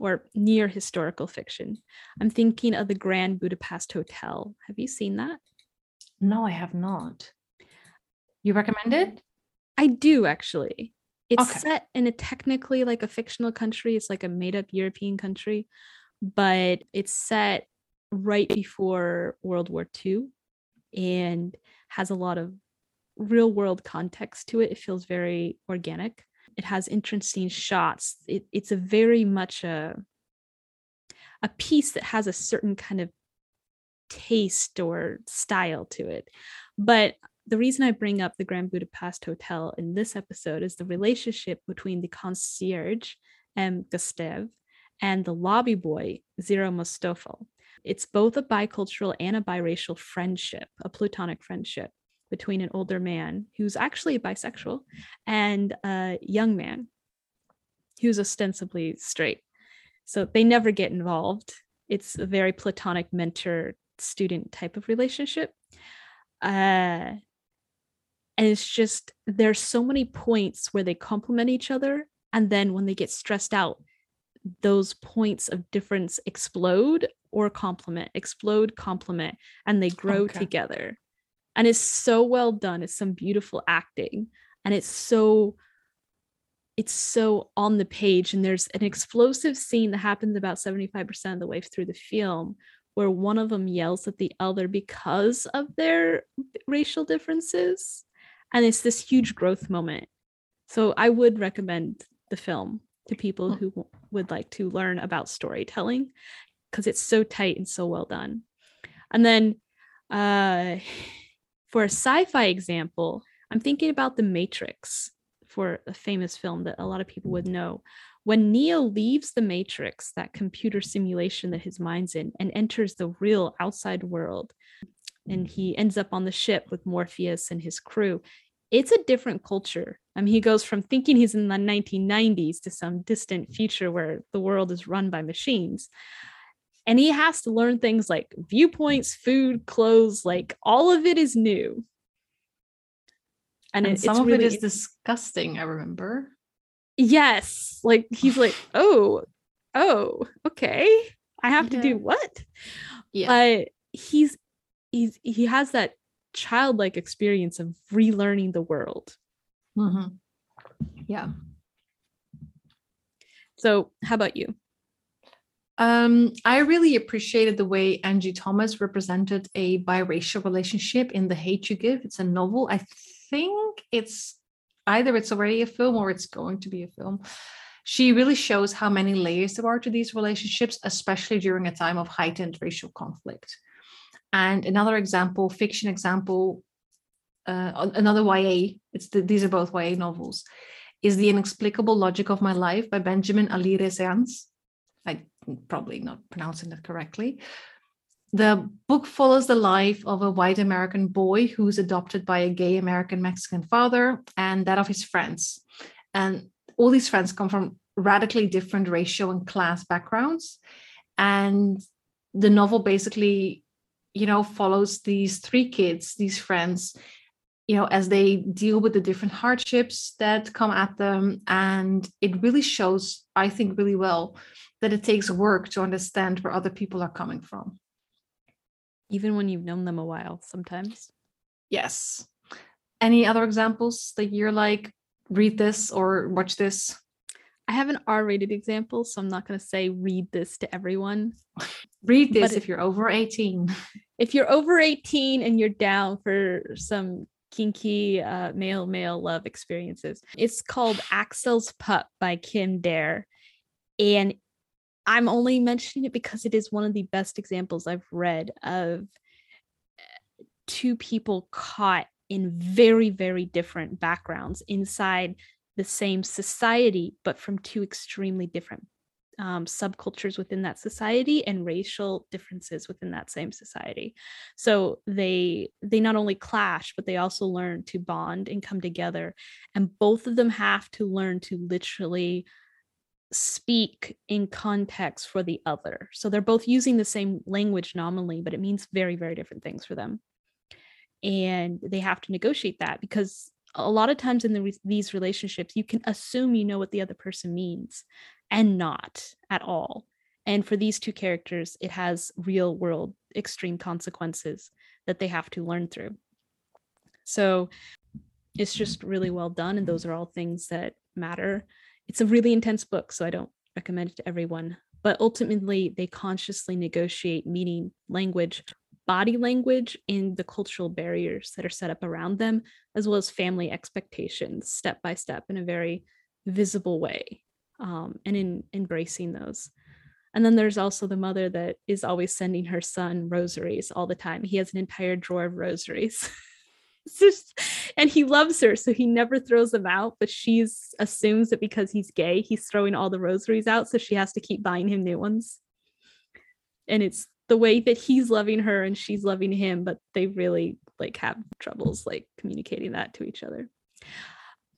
or near historical fiction. I'm thinking of the grand budapest hotel. Have you seen that? No i have not you recommend it? I do actually. It's Okay. set in a technically like a fictional country. It's like a made up European country, but it's set right before World War II and has a lot of real world context to it. It feels very organic. It has interesting shots. It, it's a very much a a piece that has a certain kind of taste or style to it. But the reason I bring up the Grand Budapest Hotel in this episode is the relationship between the concierge, M. Gustav, and the lobby boy, Zero Moustafa. It's both a bicultural and a biracial friendship, a platonic friendship between an older man who's actually bisexual and a young man who's ostensibly straight. So they never get involved. It's a very platonic mentor student type of relationship. Uh, and it's just there's so many points where they complement each other and then when they get stressed out those points of difference explode or complement explode complement and they grow Okay. together. And it's so well done. It's some beautiful acting and it's so it's so on the page. And there's an explosive scene that happens about 75% of the way through the film where one of them yells at the other because of their racial differences and it's this huge growth moment. So i would recommend the film to people who would like to learn about storytelling because it's so tight and so well done. And then uh for a sci-fi example i'm thinking about the matrix for a famous film that a lot of people would know. When neo leaves the matrix that computer simulation that his mind's in and enters the real outside world and mm-hmm. he ends up on the ship with Morpheus and his crew. It's a different culture. I mean, he goes from thinking he's in the 1990s to some distant mm-hmm. future where the world is run by machines. And he has to learn things like viewpoints, food, clothes, like all of it is new. And, And it- some of really, it is disgusting, I remember. yes, like he's like, oh, oh, okay, I have to do what? Yeah. but he's he's he has that childlike experience of relearning the world Mhm. Yeah. so how about you Um, I really appreciated the way Angie Thomas represented a biracial relationship in The Hate You Give. It's a novel. I think it's either it's already a film or it's going to be a film. She really shows how many layers there are to these relationships, especially during a time of heightened racial conflict. And another example, fiction example, uh, another YA, it's the, these are both YA novels, is The Inexplicable Logic of My Life by Benjamin Alire Sáenz. I probably not pronouncing that correctly. The book follows the life of a white American boy who's adopted by a gay American Mexican father and that of his friends. And all these friends come from radically different racial and class backgrounds. And the novel basically, you know, follows these three kids, these friends, you know, as they deal with the different hardships that come at them. And it really shows, I think, really well that it takes work to understand where other people are coming from. even when you've known them a while sometimes Yes. Any other examples that you're like, read this or watch this? I have an R-rated example, so I'm not going to say read this to everyone. Read this if you're over 18. If you're over 18 and you're down for some kinky uh, male male love experiences, it's called Axel's Pup by Kim Dare, and I'm only mentioning it because it is one of the best examples I've read of uh, two people caught in very very different backgrounds inside the same society, but from two extremely different um, subcultures within that society and racial differences within that same society. So they they not only clash, but they also learn to bond and come together. And both of them have to learn to literally speak in context for the other. So they're both using the same language nominally, but it means very, very different things for them. And they have to negotiate that because a lot of times in the, these relationships you can assume you know what the other person means and not at all. And for these two characters it has real world extreme consequences that they have to learn through. So it's just really well done and those are all things that matter. It's a really intense book so i don't recommend it to everyone but ultimately they consciously negotiate meaning language body language and the cultural barriers that are set up around them, as well as family expectations, step by step, in a very visible way, um, and in embracing those. And then there's also the mother that is always sending her son rosaries all the time. He has an entire drawer of rosaries. just, and he loves her, so he never throws them out. But she assumes that because he's gay, he's throwing all the rosaries out, so she has to keep buying him new ones. And it's the way that he's loving her and she's loving him but they really like have troubles like communicating that to each other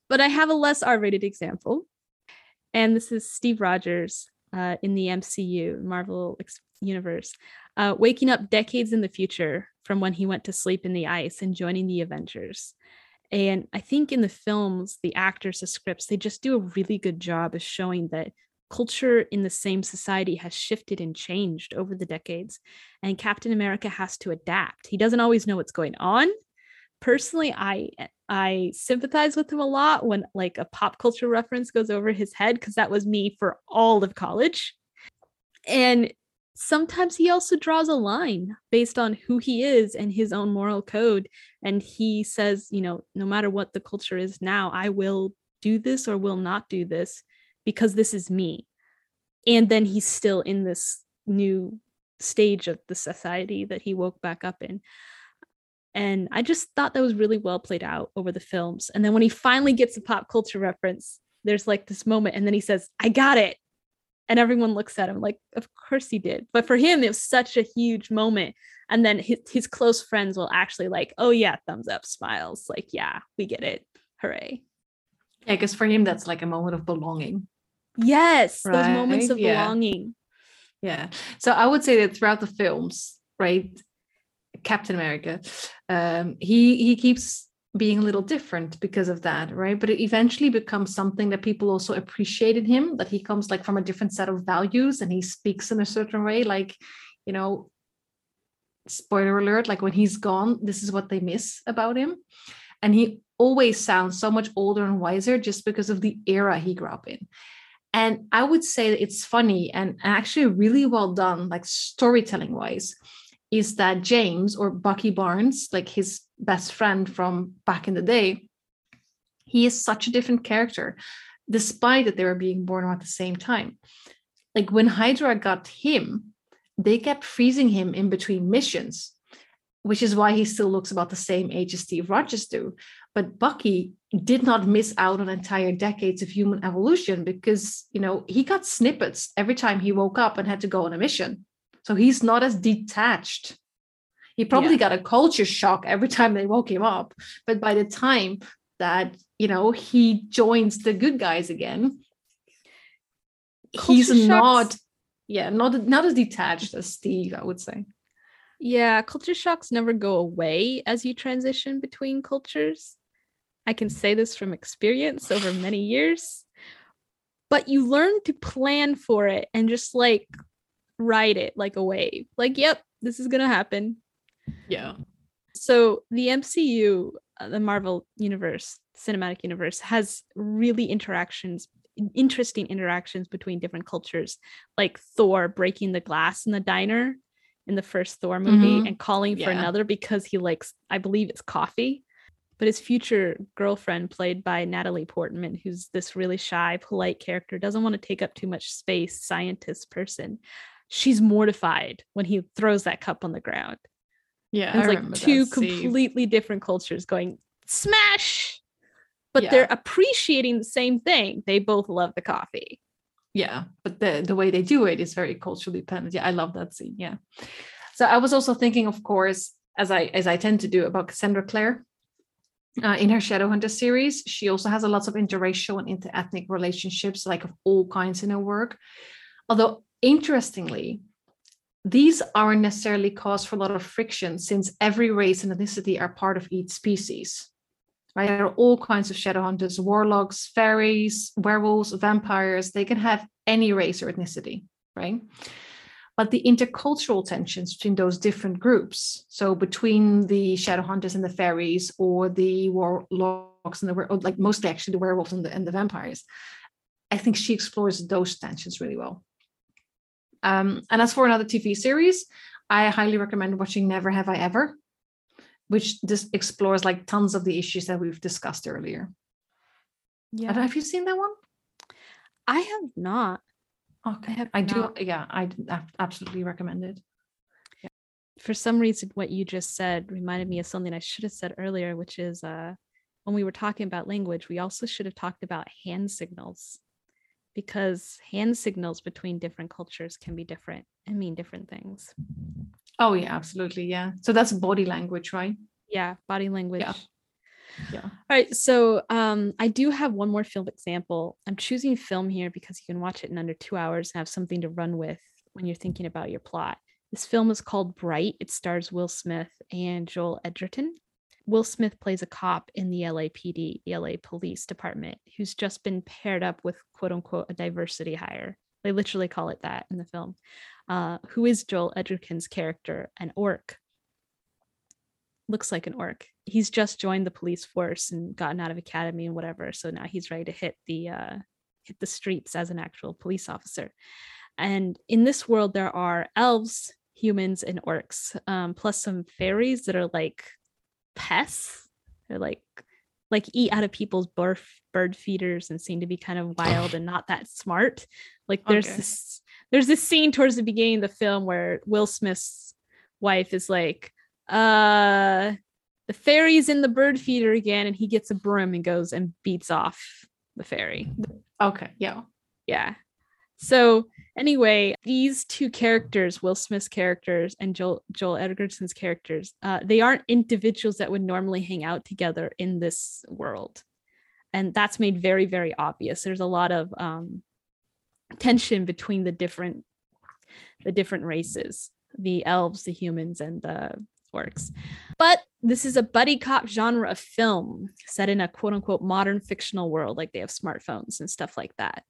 but i have a less r-rated example and this is steve rogers uh, in the mcu marvel universe. Uh, waking up decades in the future from when he went to sleep in the ice and joining the avengers. And i think in the films the actors the scripts they just do a really good job of showing that culture in the same society has shifted and changed over the decades. And captain america has to adapt. He doesn't always know what's going on. Personally i i sympathize with him a lot when like a pop culture reference goes over his head because that was me for all of college. And sometimes he also draws a line based on who he is and his own moral code. And he says you know no matter what the culture is now i will do this or will not do this because this is me. And then he's still in this new stage of the society that he woke back up in and i just thought that was really well played out over the films and then when he finally gets a pop culture reference there's like this moment and then he says i got it and everyone looks at him like of course he did but for him it was such a huge moment and then his, his close friends will actually like oh yeah thumbs up smiles like yeah we get it hooray yeah because for him that's like a moment of belonging Yes, right? those moments of yeah. belonging. Yeah. So I would say that throughout the films, right, Captain America, um, he he keeps being a little different because of that, right? But it eventually becomes something that people also appreciate in him, that he comes like from a different set of values and he speaks in a certain way, like, you know, spoiler alert, like when he's gone, this is what they miss about him. And he always sounds so much older and wiser just because of the era he grew up in. And I would say that it's funny and actually really well done, like storytelling wise, is that James or Bucky Barnes, like his best friend from back in the day, he is such a different character, despite that they were being born at the same time. Like when Hydra got him, they kept freezing him in between missions, which is why he still looks about the same age as Steve Rogers do. But Bucky did not miss out on entire decades of human evolution because, you know, he got snippets every time he woke up and had to go on a mission. So he's not as detached. He probably yeah. got a culture shock every time they woke him up. But by the time that, you know, he joins the good guys again, culture he's shocks. not, yeah, not, not as detached as Steve, I would say. Yeah, culture shocks never go away as you transition between cultures. I can say this from experience over many years. But you learn to plan for it and just like ride it like a wave. Like, yep, this is going to happen. Yeah. So the MCU, uh, the Marvel universe, cinematic universe has really interactions interesting interactions between different cultures, like Thor breaking the glass in the diner in the first Thor movie Mhm. and calling for Yeah. another because he likes, I believe it's coffee. But his future girlfriend, played by Natalie Portman, who's this really shy, polite character, doesn't want to take up too much space, scientist person. She's mortified when he throws that cup on the ground. Yeah, And it's like two completely different cultures going smash, but Yeah. they're appreciating the same thing. They both love the coffee. yeah but the the way they do it is very culturally dependent yeah i love that scene yeah so i was also thinking of course as i as i tend to do about cassandra clare uh, in her shadowhunter series she also has a lot of interracial and interethnic relationships like of all kinds in her work although interestingly these aren't necessarily cause for a lot of friction since every race and ethnicity are part of each species right? There are all kinds of shadow hunters, warlocks, fairies, werewolves, vampires. They can have any race or ethnicity, right? But the intercultural tensions between those different groups, so between the shadow hunters and the fairies, or the warlocks and the like mostly actually the werewolves and the, and the vampires, I think she explores those tensions really well. Um, and as for another TV series, I highly recommend watching Never Have I Ever which just explores like tons of the issues that we've discussed earlier. Yeah. Have you seen that one? I have not. Okay, have I do. Yeah, I absolutely recommend it. For some reason, what you just said reminded me of something I should have said earlier, which is uh, when we were talking about language, we also should have talked about hand signals because hand signals between different cultures can be different and mean different things. Oh yeah, absolutely. Yeah. So that's body language, right? Yeah, body language. Yeah. All right, so um, I do have one more film example. I'm choosing film here because you can watch it in under two hours and have something to run with when you're thinking about your plot. This film is called Bright. It stars Will Smith and Joel Edgerton. Will Smith plays a cop in the LAPD, the LA Police Department, who's just been paired up with quote unquote a diversity hire. They literally call it that in the film. Uh, who is Joel Edgerton's character, an orc? Looks like an orc. He's just joined the police force and gotten out of academy and whatever. So now he's ready to hit the uh, hit the streets as an actual police officer. And in this world, there are elves, humans, and orcs, um, plus some fairies that are like pests. They're like like eat out of people's bird bird feeders and seem to be kind of wild and not that smart. Like there's Okay. this there's this scene towards the beginning of the film where Will Smith's wife is like, uh the fairy's in the bird feeder again, and he gets a broom and goes and beats off the fairy Okay. Yeah. yeah so anyway these two characters will smith's characters and joel joel edgerton's characters uh, they aren't individuals that would normally hang out together in this world. And that's made very very obvious. There's a lot of um, tension between the different the different races the elves the humans and the orcs. But this is a buddy cop genre of film set in a quote unquote modern fictional world like they have smartphones and stuff like that.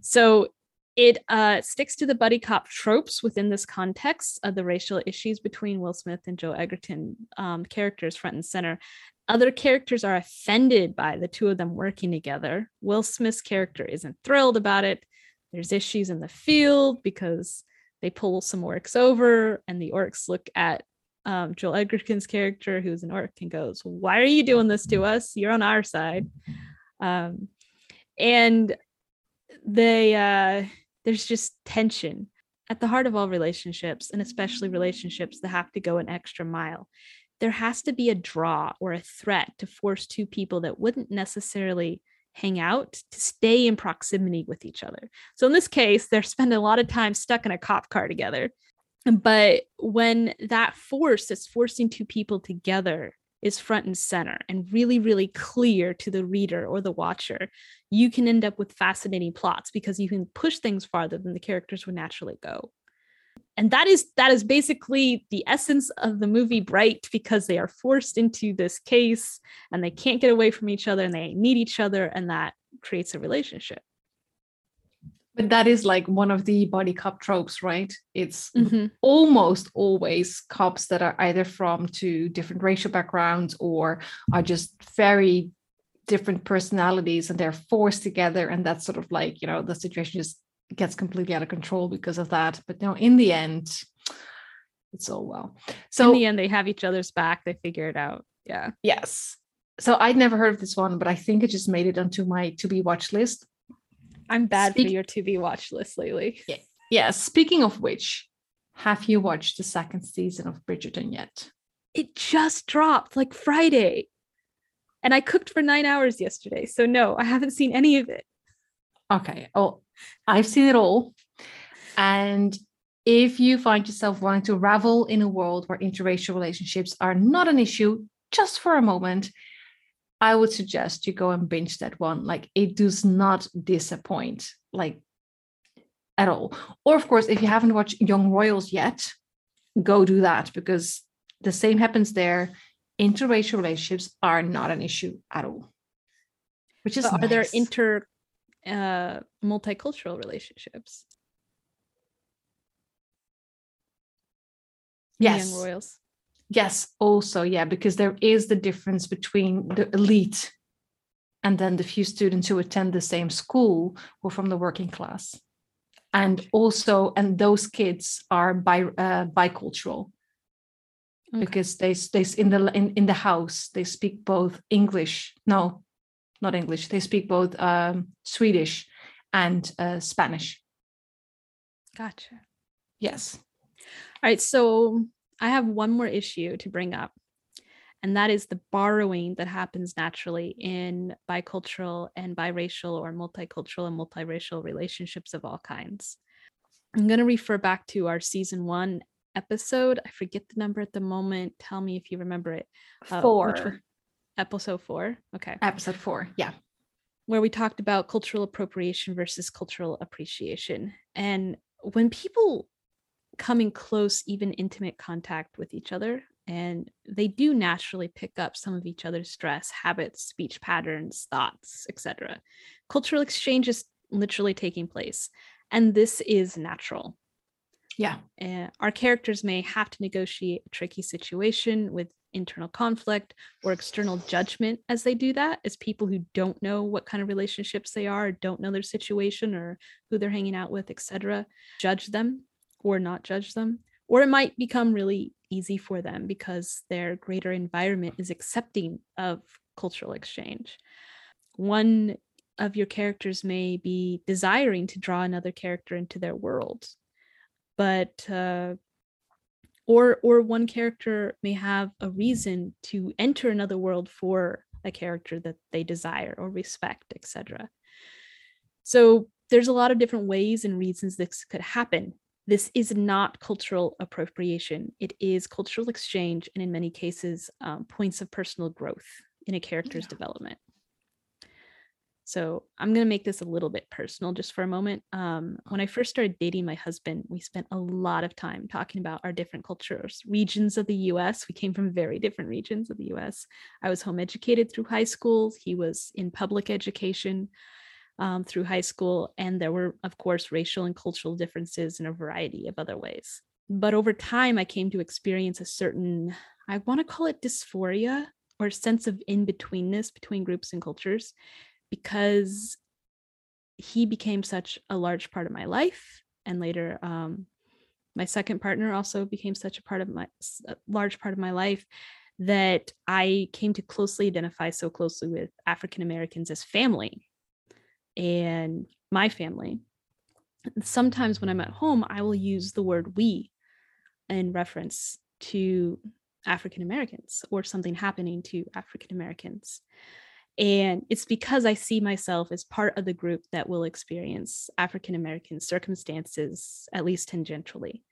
So it uh, sticks to the buddy cop tropes within this context of the racial issues between Will Smith and Joe Edgerton um, characters front and center. Other characters are offended by the two of them working together. Will Smith's character isn't thrilled about it. There's issues in the field because they pull some orcs over, and the orcs look at um, Joel Edgerton's character, who's an orc, and goes, "Why are you doing this to us? You're on our side." Um, and they uh there's just tension at the heart of all relationships and especially relationships that have to go an extra mile. There has to be a draw or a threat to force two people that wouldn't necessarily hang out to stay in proximity with each other. So in this case they're spending a lot of time stuck in a cop car together. But when that force is forcing two people together is front and center and really really clear to the reader or the watcher you can end up with fascinating plots because you can push things farther than the characters would naturally go. And that is that is basically the essence of the movie bright because they are forced into this case and they can't get away from each other and they need each other and that creates a relationship But that is like one of the buddy cop tropes, right? It's Mhm. almost always cops that are either from two different racial backgrounds or are just very different personalities and they're forced together and that's sort of like you know the situation just gets completely out of control because of that. But no in the end it's all well. So in the end they have each other's back. They figure it out. Yeah. Yes. So i'd never heard of this one but i think it just made it onto my to be watch list i'm bad Speak- for your to be watch list lately yeah. yeah speaking of which have you watched the second season of bridgerton yet it just dropped like friday and I cooked for nine hours yesterday. So no, I haven't seen any of it. Okay. Oh, I've seen it all. And if you find yourself wanting to revel in a world where interracial relationships are not an issue just for a moment, I would suggest you go and binge that one. Like it does not disappoint, like at all. Or, of course, if you haven't watched Young Royals yet, go do that because the same happens there interracial relationships are not an issue at all. Which is nice. are there inter uh, multicultural relationships? Yes. Young royals. Yes, also, yeah, because there is the difference between the elite and then the few students who attend the same school or from the working class. And also, and those kids are bi uh, bicultural okay. because they they in the in, in the house they speak both English no not English they speak both um, Swedish and uh, Spanish. Gotcha. Yes. All right, so I have one more issue to bring up, and that is the borrowing that happens naturally in bicultural and biracial or multicultural and multiracial relationships of all kinds. I'm going to refer back to our season one episode. I forget the number at the moment. Tell me if you remember it. Uh, four. Episode four. Okay. Episode four. Yeah. Where we talked about cultural appropriation versus cultural appreciation. And when people come in close, even intimate contact with each other, and they do naturally pick up some of each other's stress, habits, speech patterns, thoughts, etc. Cultural exchange is literally taking place. And this is natural yeah. Uh, our characters may have to negotiate a tricky situation with internal conflict or external judgment as they do that, as people who don't know what kind of relationships they are, don't know their situation or who they're hanging out with, etc. Judge them or not judge them. Or it might become really easy for them because their greater environment is accepting of cultural exchange. One of your characters may be desiring to draw another character into their world but uh, or or one character may have a reason to enter another world for a character that they desire or respect etc so there's a lot of different ways and reasons this could happen this is not cultural appropriation it is cultural exchange and in many cases um, points of personal growth in a character's yeah. development so I'm going to make this a little bit personal just for a moment. Um, when I first started dating my husband, we spent a lot of time talking about our different cultures, regions of the US. We came from very different regions of the US. I was home educated through high school, he was in public education. Um, through high school, and there were, of course, racial and cultural differences in a variety of other ways. But over time, I came to experience a certain, I want to call it dysphoria or sense of in betweenness between groups and cultures because he became such a large part of my life and later um, my second partner also became such a part of my large part of my life that i came to closely identify so closely with african americans as family and my family sometimes when i'm at home i will use the word we in reference to african americans or something happening to african americans and it's because I see myself as part of the group that will experience African American circumstances, at least tangentially.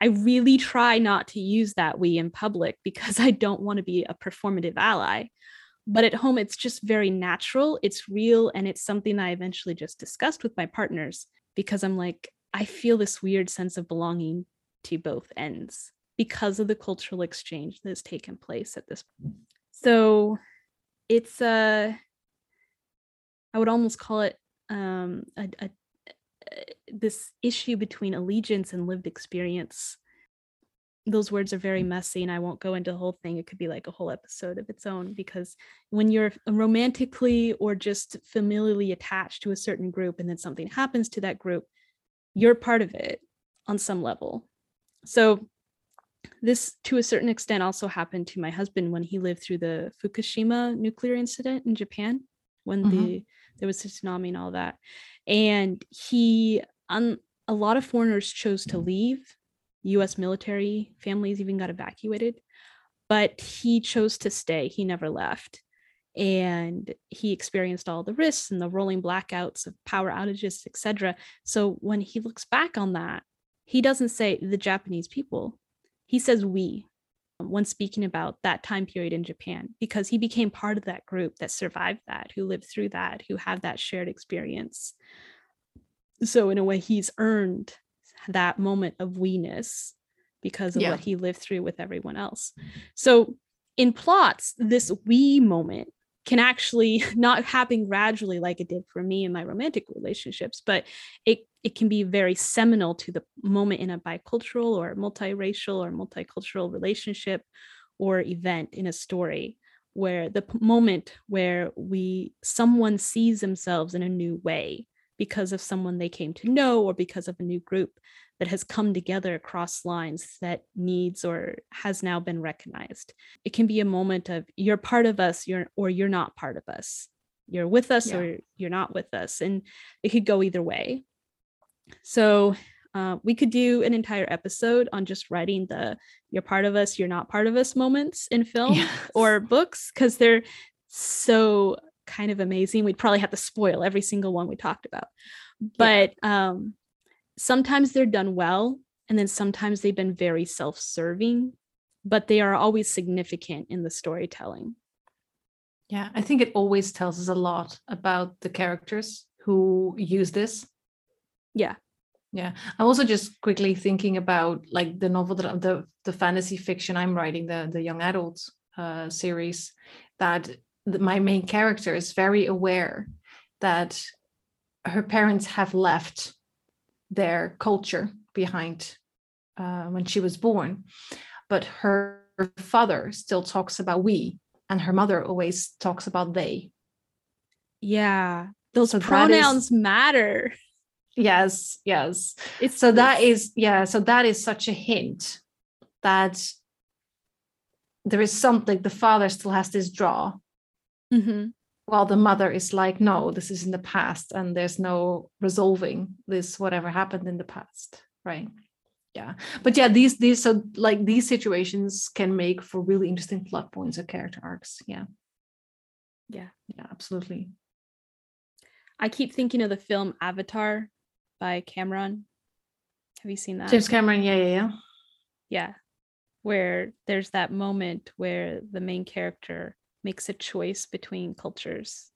I really try not to use that we in public because I don't want to be a performative ally. But at home, it's just very natural, it's real, and it's something I eventually just discussed with my partners because I'm like, I feel this weird sense of belonging to both ends because of the cultural exchange that has taken place at this point. So it's a I would almost call it um, a, a, this issue between allegiance and lived experience. Those words are very messy and I won't go into the whole thing. It could be like a whole episode of its own because when you're romantically or just familiarly attached to a certain group and then something happens to that group, you're part of it on some level. So this to a certain extent also happened to my husband when he lived through the Fukushima nuclear incident in Japan when mm-hmm. the there was a tsunami and all that. And he um, a lot of foreigners chose to leave US military families even got evacuated, but he chose to stay. He never left. And he experienced all the risks and the rolling blackouts of power outages, etc. So when he looks back on that, he doesn't say the Japanese people. He says we when speaking about that time period in Japan because he became part of that group that survived that, who lived through that, who had that shared experience. So in a way he's earned that moment of we-ness because of yeah. what he lived through with everyone else. So in plots, this we moment can actually not happen gradually like it did for me in my romantic relationships, but it it can be very seminal to the moment in a bicultural or multiracial or multicultural relationship or event in a story where the moment where we someone sees themselves in a new way because of someone they came to know or because of a new group that has come together across lines that needs or has now been recognized. It can be a moment of you're part of us, you're or you're not part of us. You're with us yeah. or you're not with us. And it could go either way. So uh, we could do an entire episode on just writing the you're part of us, you're not part of us moments in film yes. or books because they're so kind of amazing. We'd probably have to spoil every single one we talked about. But yeah. um, sometimes they're done well, and then sometimes they've been very self serving, but they are always significant in the storytelling. Yeah, I think it always tells us a lot about the characters who use this. Yeah. Yeah. I'm also just quickly thinking about like the novel that the the fantasy fiction I'm writing, the the young adult uh, series, that my main character is very aware that her parents have left their culture behind uh, when she was born. But her father still talks about we and her mother always talks about they. Yeah those so pronouns is, matter. Yes yes. It's so that is yeah so that is such a hint that there is something the father still has this draw Mm-hmm. While the mother is like, no, this is in the past and there's no resolving this, whatever happened in the past. Right. Yeah. But yeah, these, these, so like these situations can make for really interesting plot points or character arcs. Yeah. Yeah. Yeah, absolutely. I keep thinking of the film Avatar by Cameron. Have you seen that? James Cameron, yeah, yeah, yeah. Yeah. Where there's that moment where the main character makes a choice between cultures.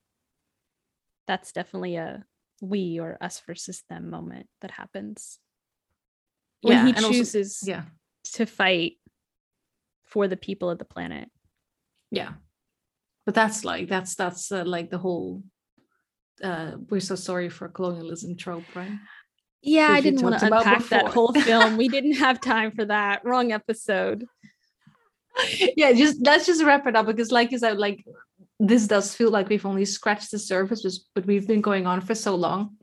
That's definitely a we or us versus them moment that happens. When yeah, he chooses also, yeah. to fight for the people of the planet. Yeah. But that's like that's that's uh, like the whole uh we're so sorry for colonialism trope right? Yeah i didn't want to unpack that whole film. We didn't have time for that. Wrong episode yeah, just let's just wrap it up because, like you said, like this does feel like we've only scratched the surface, but we've been going on for so long.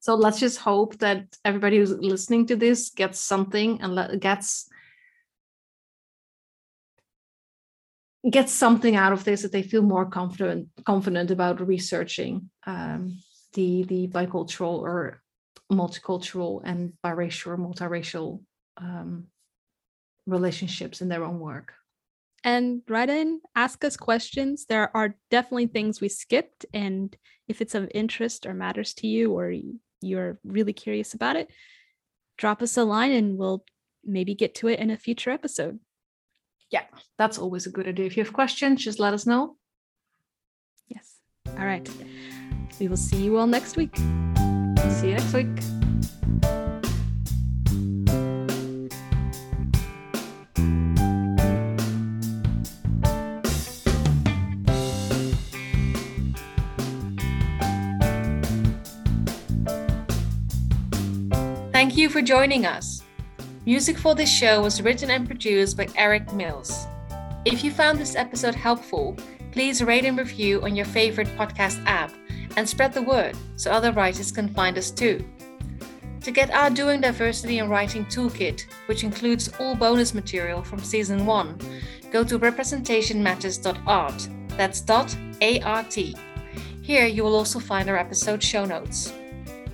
So let's just hope that everybody who's listening to this gets something and gets gets something out of this that they feel more confident confident about researching um, the the bicultural or multicultural and biracial or multiracial um, relationships in their own work. And write in, ask us questions. There are definitely things we skipped. And if it's of interest or matters to you, or you're really curious about it, drop us a line and we'll maybe get to it in a future episode. Yeah, that's always a good idea. If you have questions, just let us know. Yes. All right. We will see you all next week. See you next week. Thank you for joining us. Music for this show was written and produced by Eric Mills. If you found this episode helpful, please rate and review on your favorite podcast app and spread the word so other writers can find us too. To get our Doing Diversity in Writing Toolkit, which includes all bonus material from season 1, go to representationmatters.art. That's dot A-R-T. Here you will also find our episode show notes.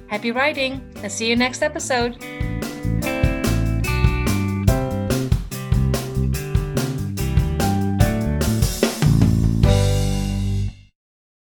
Happy writing and see you next episode!